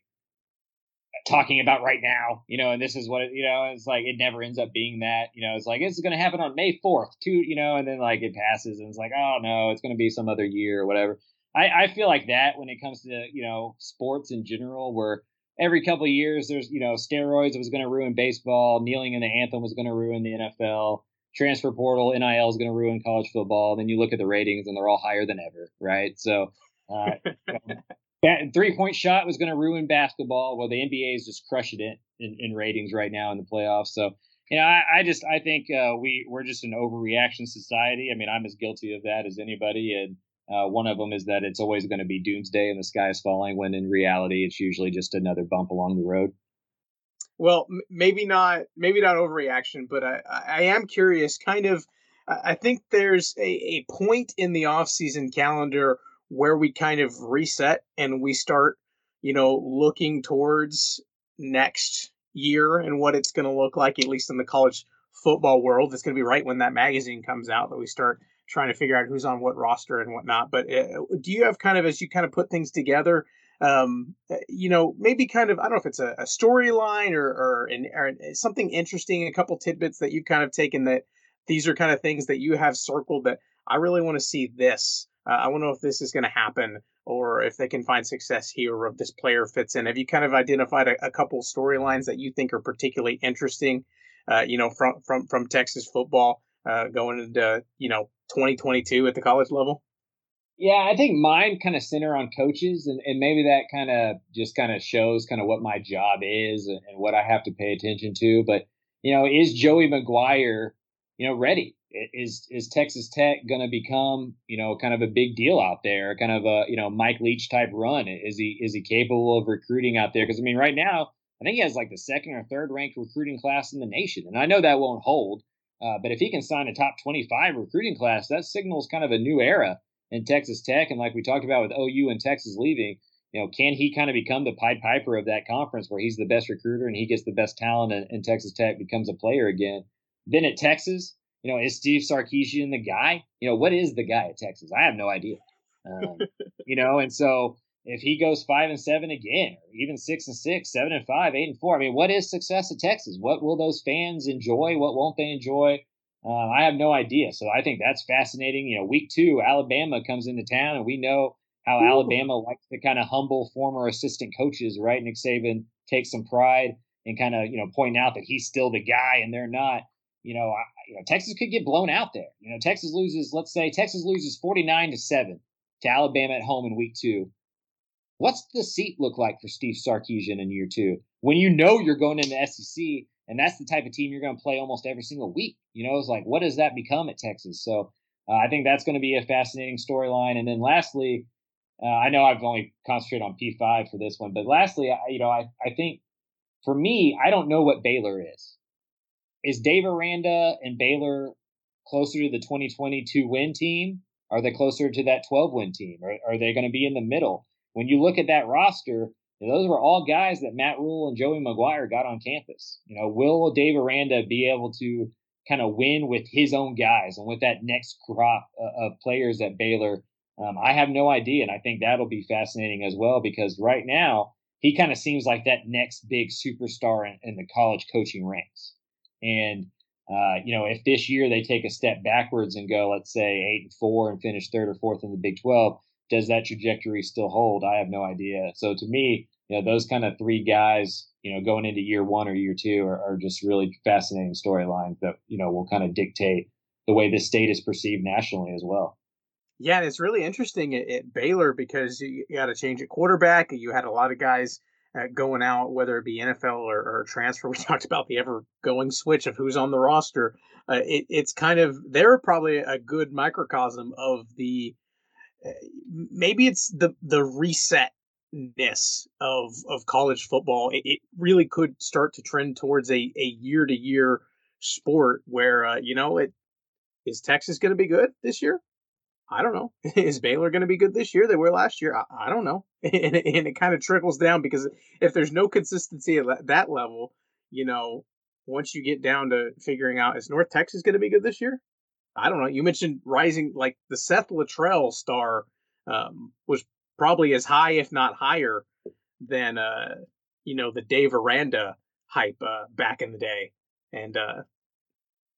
talking about right now, you know, and this is what it, you know, it's like it never ends up being that, you know, it's like it's going to happen on May 4th, too, you know, and then like it passes and it's like, oh no, it's going to be some other year or whatever. I, I feel like that when it comes to, you know, sports in general, where every couple of years there's you know steroids was going to ruin baseball kneeling in the anthem was going to ruin the nfl transfer portal nil is going to ruin college football then you look at the ratings and they're all higher than ever right? So uh, [LAUGHS] three point shot was going to ruin basketball. Well the nba is just crushing it in, in ratings right now in the playoffs. So you know i, I just i think uh, we we're just an overreaction society. I mean i'm as guilty of that as anybody and uh, one of them is that it's always going to be doomsday and the sky is falling, when in reality, it's usually just another bump along the road. Well, m- maybe not, maybe not overreaction, but I, I am curious. Kind of, I think there's a, a point in the off-season calendar where we kind of reset and we start, you know, looking towards next year and what it's going to look like, at least in the college football world. It's going to be right when that magazine comes out that we start trying to figure out who's on what roster and whatnot. But uh, do you have kind of as you kind of put things together, um, uh, you know, maybe kind of I don't know if it's a, a storyline or or, an, or, something interesting, a couple tidbits that you've kind of taken that these are kind of things that you have circled that I really want to see this. Uh, I want to know if this is going to happen or if they can find success here or if this player fits in. Have you kind of identified a, a couple storylines that you think are particularly interesting? Uh, you know, from from from Texas football uh, going into you know 2022 at the college level? Yeah, I think mine kind of center on coaches, and, and maybe that kind of just kind of shows kind of what my job is and, and, what I have to pay attention to. But you know, is Joey McGuire, you know, ready? Is is Texas Tech going to become you know kind of a big deal out there, kind of a you know Mike Leach type run? Is he is he capable of recruiting out there? Because I mean, right now I think he has like the second or third ranked recruiting class in the nation, and I know that won't hold. Uh, but if he can sign a top 25 recruiting class, that signals kind of a new era in Texas Tech. And like we talked about with OU and Texas leaving, you know, can he kind of become the Pied Piper of that conference where he's the best recruiter and he gets the best talent and, and Texas Tech becomes a player again? Then at Texas, you know, is Steve Sarkisian the guy? You know, what is the guy at Texas? I have no idea. Um, [LAUGHS] you know, and so if he goes five and seven again, or even six and six, seven and five, eight and four, I mean, what is success at Texas? What will those fans enjoy? What won't they enjoy? Uh, I have no idea. So I think that's fascinating. You know, week two, Alabama comes into town, and we know how Ooh. Alabama likes to kind of humble former assistant coaches, right? Nick Saban takes some pride and kind of you know point out that he's still the guy, and they're not. You know, I, you know, Texas could get blown out there. You know, Texas loses. Let's say Texas loses forty nine to seven to Alabama at home in week two What's the seat look like for Steve Sarkisian in year two? When you know you're going into SEC and that's the type of team you're going to play almost every single week. You know, it's like, what does that become at Texas? So uh, I think that's going to be a fascinating storyline. And then lastly, uh, I know I've only concentrated on P5 for this one, but lastly, I, you know, I, I think for me, I don't know what Baylor is. is Dave Aranda and Baylor closer to the 2022 win team? Are they closer to that 12 win team? Or are they going to be in the middle? When you look at that roster, you know, those were all guys that Matt Rhule and Joey McGuire got on campus. You know, will Dave Aranda be able to kind of win with his own guys and with that next crop of players at Baylor? Um, I have no idea, and I think that'll be fascinating as well because right now he kind of seems like that next big superstar in, in the college coaching ranks. And uh, you know, if this year they take a step backwards and go, let's say eight and four and finish third or fourth in the Big Twelve, does that trajectory still hold? I have no idea. So to me, you know, those kind of three guys, you know, going into year one or year two are, are just really fascinating storylines that, you know, will kind of dictate the way this state is perceived nationally as well. Yeah, and it's really interesting at, at Baylor because you, got to change at quarterback. You had a lot of guys uh, going out, whether it be NFL or, or, transfer. [LAUGHS] We talked about the ever going switch of who's on the roster. Uh, it, it's kind of they're probably a good microcosm of the maybe it's the the resetness of of college football. It, it, really could start to trend towards a a year to year sport where uh, you know it is Texas going to be good this year? I don't know. [LAUGHS] Is Baylor going to be good this year? They were last year. I, I don't know. [LAUGHS] And, and it kind of trickles down because if there's no consistency at that level, you know, once you get down to figuring out is North Texas going to be good this year? I don't know. You mentioned rising, like the Seth Littrell star um, was probably as high, if not higher, than uh, you know the Dave Aranda hype uh, back in the day, and uh,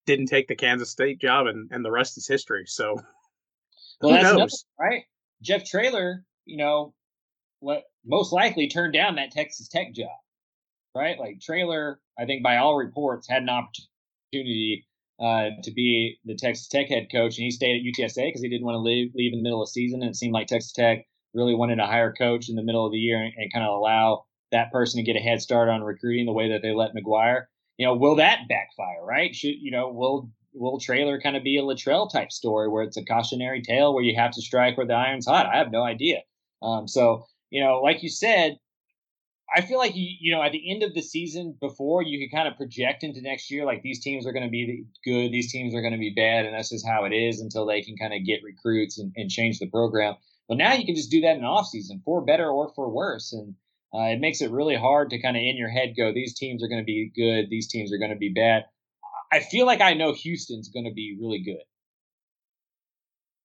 didn't take the Kansas State job, and, and the rest is history. So [LAUGHS] well, that's another, right. Jeff Traylor, you know, what most likely turned down that Texas Tech job, right? Like Traylor, I think by all reports had an opportunity uh, to be the Texas Tech head coach, and he stayed at UTSA because he didn't want to leave leave in the middle of the season. And it seemed like Texas Tech really wanted to hire a coach in the middle of the year and, and kind of allow that person to get a head start on recruiting the way that they let McGuire. You know, will that backfire? Right? Should you know? Will will Traylor kind of be a Littrell type story where it's a cautionary tale where you have to strike where the iron's hot? I have no idea. Um, so you know, like you said, I feel like you you know at the end of the season before you could kind of project into next year like these teams are going to be good, these teams are going to be bad, and that's just how it is until they can kind of get recruits and, and change the program. But now you can just do that in off season for better or for worse, and uh, it makes it really hard to kind of in your head go these teams are going to be good, these teams are going to be bad. I feel like I know Houston's going to be really good.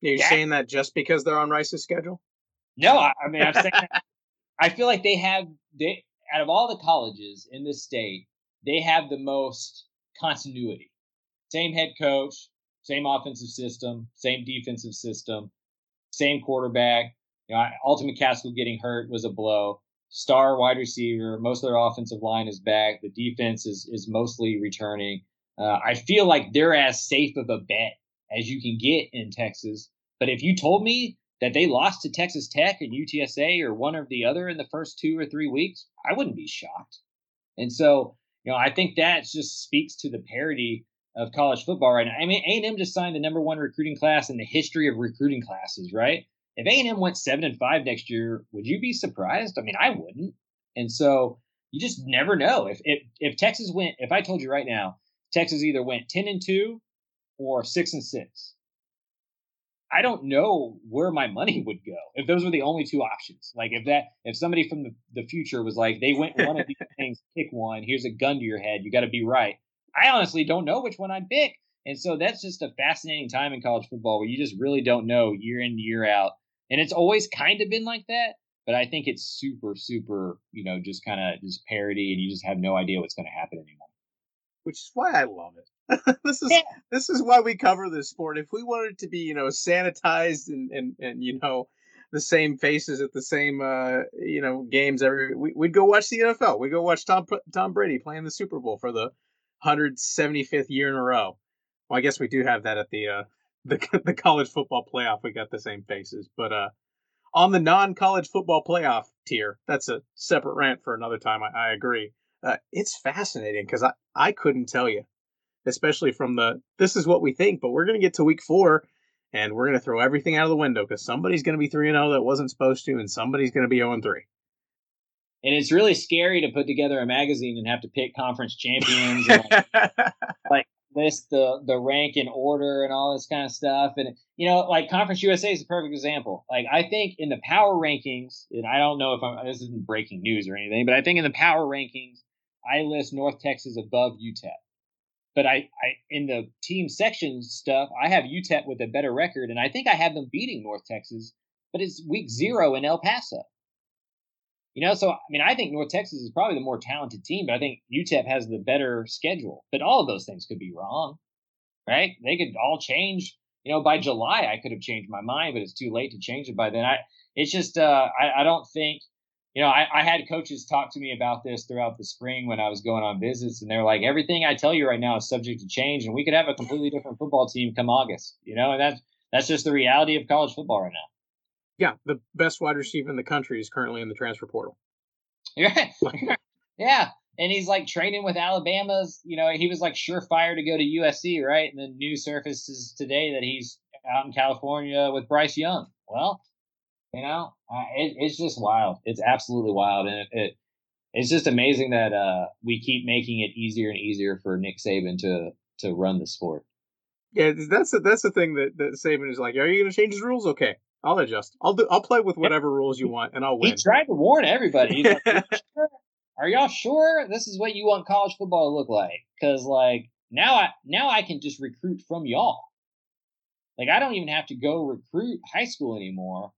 You're that, saying that just because they're on Rice's schedule? No, I, I mean I'm saying I feel like they have they out of all the colleges in the state, they have the most continuity. Same head coach, same offensive system, same defensive system, same quarterback. You know, Alton McCaskill getting hurt was a blow. Star wide receiver, most of their offensive line is back. The defense is is mostly returning. Uh, I feel like they're as safe of a bet as you can get in Texas. But if you told me that they lost to Texas Tech and UTSA or one or the other in the first two or three weeks, I wouldn't be shocked. And so, you know, I think that just speaks to the parity of college football right now. I mean, A&M just signed the number one recruiting class in the history of recruiting classes, right? If A&M went seven and five next year, would you be surprised? I mean, I wouldn't. And so you just never know. If if if Texas went, if I told you right now, Texas either went 10 and 2 or 6 and 6. I don't know where my money [LAUGHS] would go if those were the only two options. Like if that if somebody from the, the future was like they went one of these [LAUGHS] things, pick one, here's a gun to your head, you got to be right. I honestly don't know which one I'd pick. And so that's just a fascinating time in college football where you just really don't know year in year out. And it's always kind of been like that, but I think it's super super, you know, just kind of just parody and you just have no idea what's going to happen anymore which is why I love it. [LAUGHS] this is this is why we cover this sport. If we wanted to be, you know, sanitized and and and you know, the same faces at the same uh you know games every we, would go watch the NFL. We'd go watch Tom Tom Brady playing the Super Bowl for the 175th year in a row. Well, I guess we do have that at the uh [LAUGHS] the the college football playoff. We got the same faces, but uh on the non-college football playoff tier, that's a separate rant for another time. I, I agree uh, it's fascinating because I, I couldn't tell you, especially from the this is what we think, but we're going to get to week four and we're going to throw everything out of the window because somebody's going to be 3 0 that wasn't supposed to, and somebody's going to be 0 3. and it's really scary to put together a magazine and have to pick conference champions, and, like, [LAUGHS] like list the the rank and order and all this kind of stuff. And you know, like Conference USA is a perfect example. Like I think in the power rankings, and I don't know if I'm, this isn't breaking news or anything, but I think in the power rankings, I list North Texas above UTEP. But I, I in the team section stuff, I have UTEP with a better record, and I think I have them beating North Texas, but it's week zero in El Paso. You know, so I mean, I think North Texas is probably the more talented team, but I think UTEP has the better schedule. But all of those things could be wrong, right? They could all change. You know, by July, I could have changed my mind, but it's too late to change it by then. I, it's just, uh, I, I don't think, you know, I, I had coaches talk to me about this throughout the spring when I was going on visits, and they're like, everything I tell you right now is subject to change, and we could have a completely different football team come August. You know, and that's that's just the reality of college football right now. Yeah, the best wide receiver in the country is currently in the transfer portal. [LAUGHS] Yeah, yeah, and he's like training with Alabama's. You know, he was like surefire to go to USC, right? And then news surfaces today that he's out in California with Bryce Young. Well, you know, uh, it, it's just wild. It's absolutely wild, and it, it it's just amazing that uh, we keep making it easier and easier for Nick Saban to to run the sport. Yeah, that's the, that's the thing that, that Saban is like. Are you going to change his rules? Okay, I'll adjust. I'll do. I'll play with whatever rules you want, and I'll win. He tried to warn everybody. Like, Are, [LAUGHS] sure? Are y'all sure this is what you want college football to look like? Because like now, I now I can just recruit from y'all. Like I don't even have to go recruit high school anymore.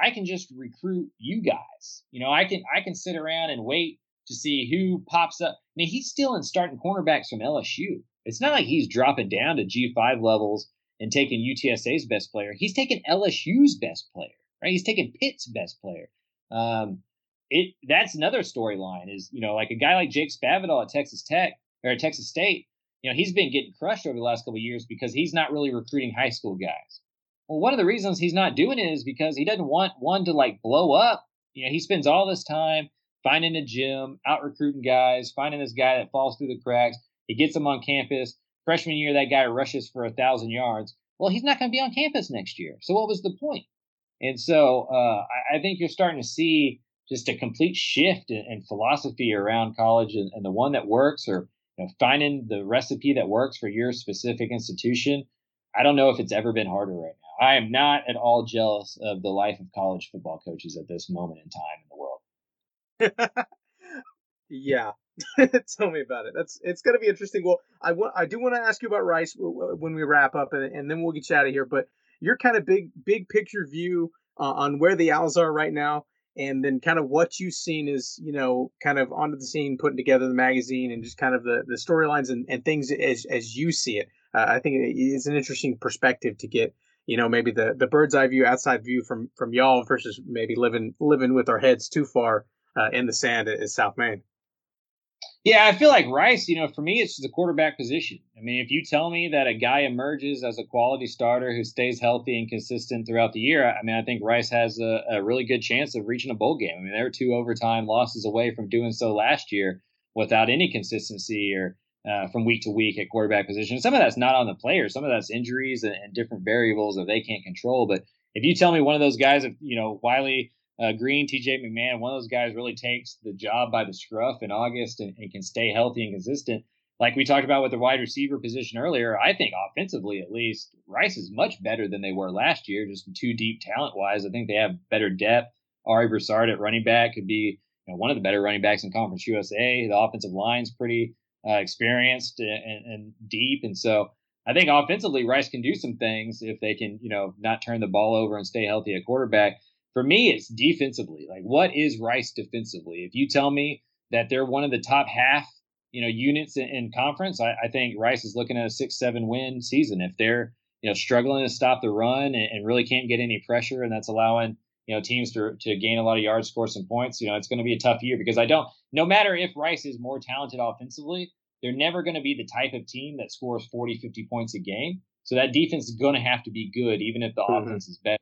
I can just recruit you guys. You know, I can I can sit around and wait to see who pops up. I mean, he's still in starting cornerbacks from LSU. It's not like he's dropping down to G5 levels and taking UTSA's best player. He's taking LSU's best player, right? He's taking Pitt's best player. Um, it that's another storyline is, you know, like a guy like Jake Spavital at Texas Tech or at Texas State, you know, he's been getting crushed over the last couple years because he's not really recruiting high school guys. Well, one of the reasons he's not doing it is because he doesn't want one to like blow up. You know, he spends all this time finding a gym, out recruiting guys, finding this guy that falls through the cracks. He gets him on campus. Freshman year, that guy rushes for a thousand yards. Well, he's not going to be on campus next year. So what was the point? And so uh, I, I, think you're starting to see just a complete shift in, in philosophy around college, and, and, the one that works, or you know, finding the recipe that works for your specific institution. I don't know if it's ever been harder right now. I am not at all jealous of the life of college football coaches at this moment in time in the world. [LAUGHS] yeah, [LAUGHS] tell me about it. That's it's going to be interesting. Well, I want I do want to ask you about Rice when we wrap up, and, and then we'll get you out of here. But your kind of big big picture view uh, on where the Owls are right now, and then kind of what you've seen is you know kind of onto the scene, putting together the magazine, and just kind of the the storylines and, and things as as you see it. Uh, I think it's an interesting perspective to get you know maybe the the bird's eye view outside view from from y'all versus maybe living living with our heads too far uh, in the sand at, South Main yeah i feel like rice you know for me it's the quarterback position. I mean if you tell me that a guy emerges as a quality starter who stays healthy and consistent throughout the year i mean i think rice has a, a really good chance of reaching a bowl game. I mean they were two overtime losses away from doing so last year without any consistency or uh, from week to week at quarterback position. Some of that's not on the players. Some of that's injuries and, and, different variables that they can't control. But if you tell me one of those guys, if you know Wiley uh, Green, T.J. McMahon, one of those guys really takes the job by the scruff in August and, and, can stay healthy and consistent, like we talked about with the wide receiver position earlier, I think offensively at least Rice is much better than they were last year. Just too deep talent wise, I think they have better depth. Ari Broussard at running back could be you know, one of the better running backs in Conference USA. The offensive line's pretty uh, experienced and, and, deep. And so I think offensively, Rice can do some things if they can, you know, not turn the ball over and stay healthy at quarterback. For me, it's defensively. Like, what is Rice defensively? If you tell me that they're one of the top half, you know, units in, in conference, I, I, think Rice is looking at a six, seven win season. If they're, you know, struggling to stop the run and, and really can't get any pressure, and that's allowing you know teams to to gain a lot of yards, score some points. You know, it's going to be a tough year because I don't. No matter if Rice is more talented offensively, they're never going to be the type of team that scores 40, 50 points a game. So that defense is going to have to be good, even if the mm-hmm. offense is better.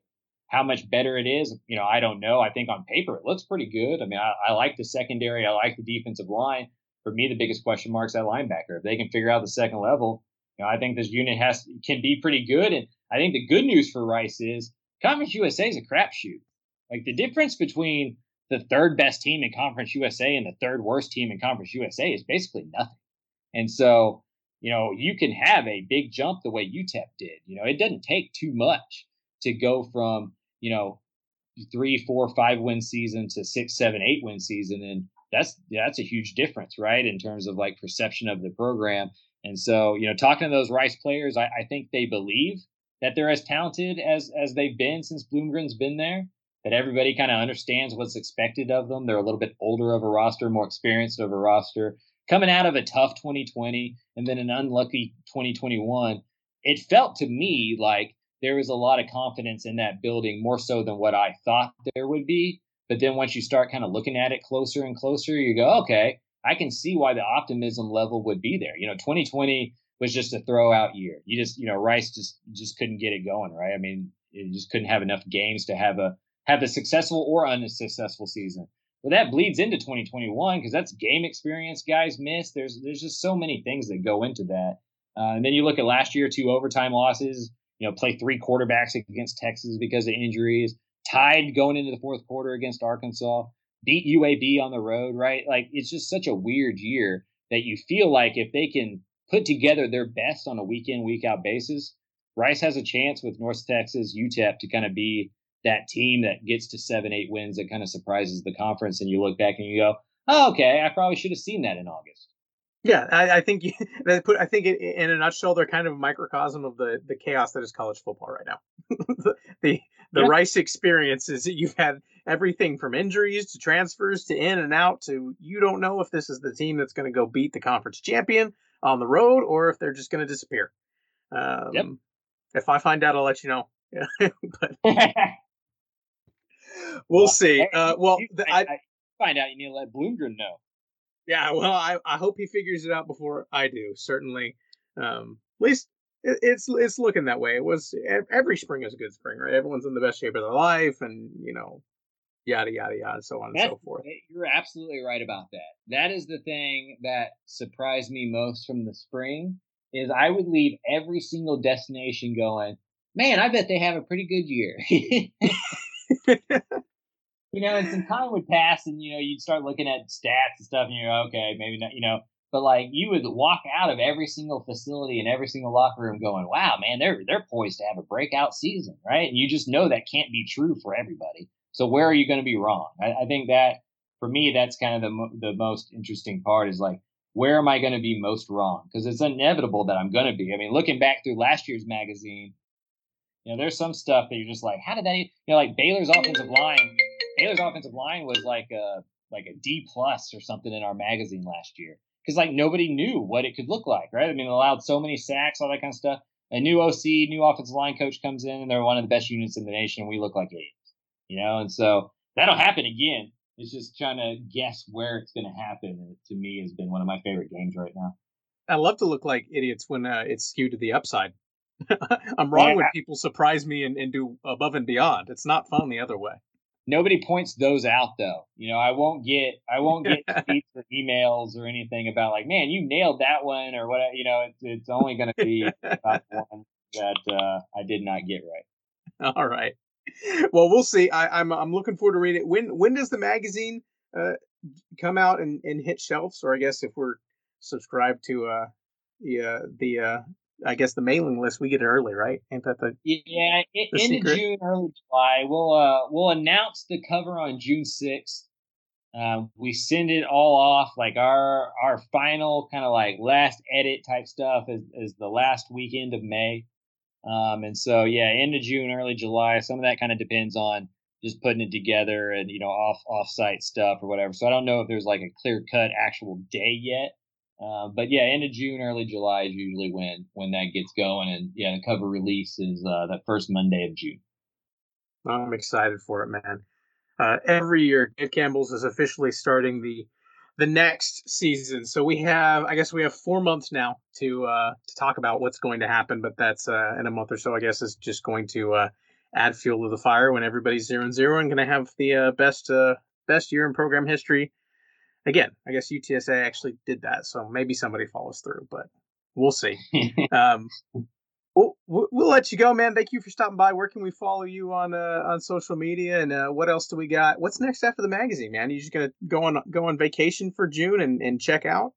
How much better it is, you know, I don't know. I think on paper it looks pretty good. I mean, I, I like the secondary. I like the defensive line. For me, the biggest question mark is that linebacker. If they can figure out the second level, you know, I think this unit has can be pretty good. And I think the good news for Rice is Conference USA is a crapshoot. Like the difference between the third best team in Conference USA and the third worst team in Conference USA is basically nothing. And so, you know, you can have a big jump the way UTEP did. You know, it doesn't take too much to go from, you know, three, four, five win season to six, seven, eight win season. And that's that's a huge difference, right? In terms of like perception of the program. And so, you know, talking to those Rice players, I, I think they believe that they're as talented as as they've been since Bloomgren's been there. That everybody kind of understands what's expected of them. They're a little bit older of a roster, more experienced of a roster, coming out of a tough 2020 and then an unlucky 2021. It felt to me like there was a lot of confidence in that building, more so than what I thought there would be. But then once you start kind of looking at it closer and closer, you go, okay, I can see why the optimism level would be there. You know, 2020 was just a throwout year. You just, you know, Rice just just couldn't get it going, right? I mean, you just couldn't have enough games to have a have a successful or unsuccessful season. Well, that bleeds into 2021 because that's game experience guys miss. There's there's just so many things that go into that. Uh, and then you look at last year, two overtime losses. You know, play three quarterbacks against Texas because of injuries tied going into the fourth quarter against Arkansas, beat UAB on the road, right? Like it's just such a weird year that you feel like if they can put together their best on a week in, week out basis, Rice has a chance with North Texas, UTEP to kind of be that team that gets to seven, eight wins that kind of surprises the conference. And you look back and you go, oh, okay, I probably should have seen that in August. Yeah, I, I think you, [LAUGHS] they put. I think it, in a nutshell, they're kind of a microcosm of the the chaos that is college football right now. [LAUGHS] the the, the yeah. Rice experience is that you've had everything from injuries to transfers to in and out to you don't know if this is the team that's going to go beat the conference champion on the road or if they're just going to disappear. Um, yep. If I find out, I'll let you know. [LAUGHS] but we'll see. Uh, well, the, I, I, find out you need to let Bloomgren know. Yeah, well, I, I hope he figures it out before I do. Certainly, um, at least it, it's it's looking that way. It was every spring is a good spring, right? Everyone's in the best shape of their life, and you know, yada yada yada, and so on and so forth. You're absolutely right about that. That is the thing that surprised me most from the spring. Is I would leave every single destination going, man, I bet they have a pretty good year. [LAUGHS] [LAUGHS] you know, and some time would pass, and you know, you'd start looking at stats and stuff, and you're okay, maybe not, you know. But like, you would walk out of every single facility and every single locker room going, "Wow, man, they're they're poised to have a breakout season, right?" And you just know that can't be true for everybody. So where are you going to be wrong? I, I think that for me, that's kind of the the most interesting part is like, where am I going to be most wrong? Because it's inevitable that I'm going to be. I mean, looking back through last year's magazine, you know, there's some stuff that you're just like, how did that? You know, like Baylor's offensive line Baylor's offensive line was like a like a D plus or something in our magazine last year because like nobody knew what it could look like, right? I mean, it allowed so many sacks, all that kind of stuff. A new OC, new offensive line coach comes in, and they're one of the best units in the nation. We look like idiots, you know, and so that'll happen again. It's just trying to guess where it's going to happen. And to me, has been one of my favorite games right now. I love to look like idiots when uh, it's skewed to the upside. [LAUGHS] I'm wrong yeah. when people surprise me and, and do above and beyond. It's not fun the other way. Nobody points those out though. You know, I won't get I won't get [LAUGHS] tweets or emails or anything about like, man, you nailed that one or what. You know, it's it's only going to be about one that uh, I did not get right. [LAUGHS] All right. Well, we'll see. I, am I'm, I'm looking forward to reading it. When when does the magazine uh, come out and, and hit shelves? Or I guess if we're subscribed to uh, the uh, the uh, I guess the mailing list we get it early, right? Ain't that the yeah? It, the end secret? of June, early July. We'll uh we'll announce the cover on June sixth. Uh, we send it all off like our our final kind of like last edit type stuff is, is the last weekend of May. Um, and so yeah, end of June, early July. Some of that kind of depends on just putting it together and you know off off site stuff or whatever. So I don't know if there's like a clear cut actual day yet. Uh, but yeah, end of June, early July is usually when when that gets going, and yeah, the cover release is uh, that first Monday of June. I'm excited for it, man. Uh, every year, Dave Campbell's is officially starting the the next season. So we have, I guess, we have four months now to uh, to talk about what's going to happen. But that's uh, in a month or so. I guess is just going to uh, add fuel to the fire when everybody's zero and zero and going to have the uh, best uh, best year in program history again, I guess UTSA actually did that, so maybe somebody follows through, but we'll see. [LAUGHS] um, We'll, we'll let you go, man. Thank you for stopping by. Where can we follow you on uh, on social media? And uh, what else do we got? What's next after the magazine, man? Are you just gonna go on go on vacation for June and, and check out?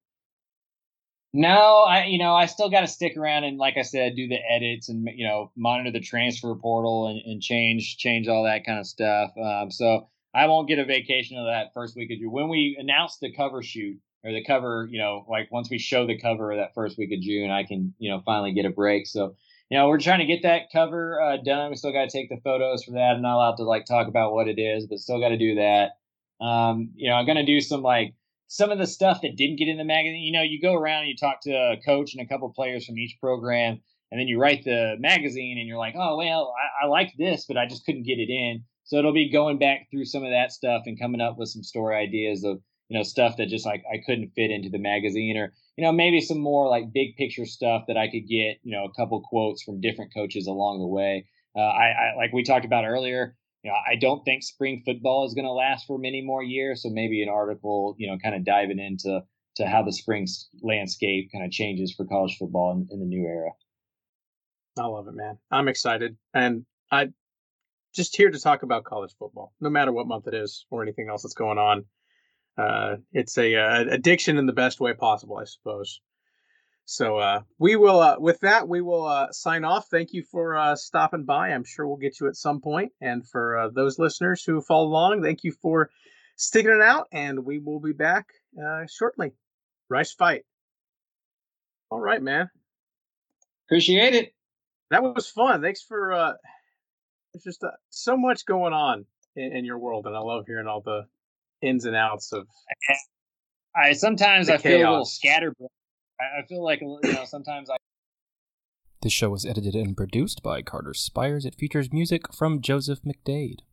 No, I you know I still got to stick around and like I said, do the edits and you know monitor the transfer portal and, and change change all that kind of stuff. Um, so I won't get a vacation of that first week of June. When we announce the cover shoot or the cover, you know, like once we show the cover of that first week of June, I can, you know, finally get a break. So, you know, we're trying to get that cover uh, done. We still got to take the photos for that. I'm not allowed to like talk about what it is, but still got to do that. Um, you know, I'm going to do some like some of the stuff that didn't get in the magazine. You know, you go around and you talk to a coach and a couple players from each program, and then you write the magazine and you're like, oh, well, I, I like this, but I just couldn't get it in. So it'll be going back through some of that stuff and coming up with some story ideas of you know stuff that just like I couldn't fit into the magazine or you know maybe some more like big picture stuff that I could get you know a couple quotes from different coaches along the way. Uh, I, I like we talked about earlier. You know, I don't think spring football is going to last for many more years. So maybe an article, you know, kind of diving into to how the spring landscape kind of changes for college football in, in the new era. I love it, man. I'm excited, and I just here to talk about college football, no matter what month it is or anything else that's going on. Uh, it's a, uh, addiction in the best way possible, I suppose. So uh, we will, uh, with that, we will uh, sign off. Thank you for uh, stopping by. I'm sure we'll get you at some point. And for uh, those listeners who follow along, thank you for sticking it out. And we will be back uh, shortly. Rice fight. All right, man. Appreciate it. That was fun. Thanks for. Uh, there's just uh, so much going on in, in your world, and I love hearing all the ins and outs of. I sometimes I feel a little scatterbrained. I feel like you know sometimes I. This show was edited and produced by Carter Spires. It features music from Joseph McDade.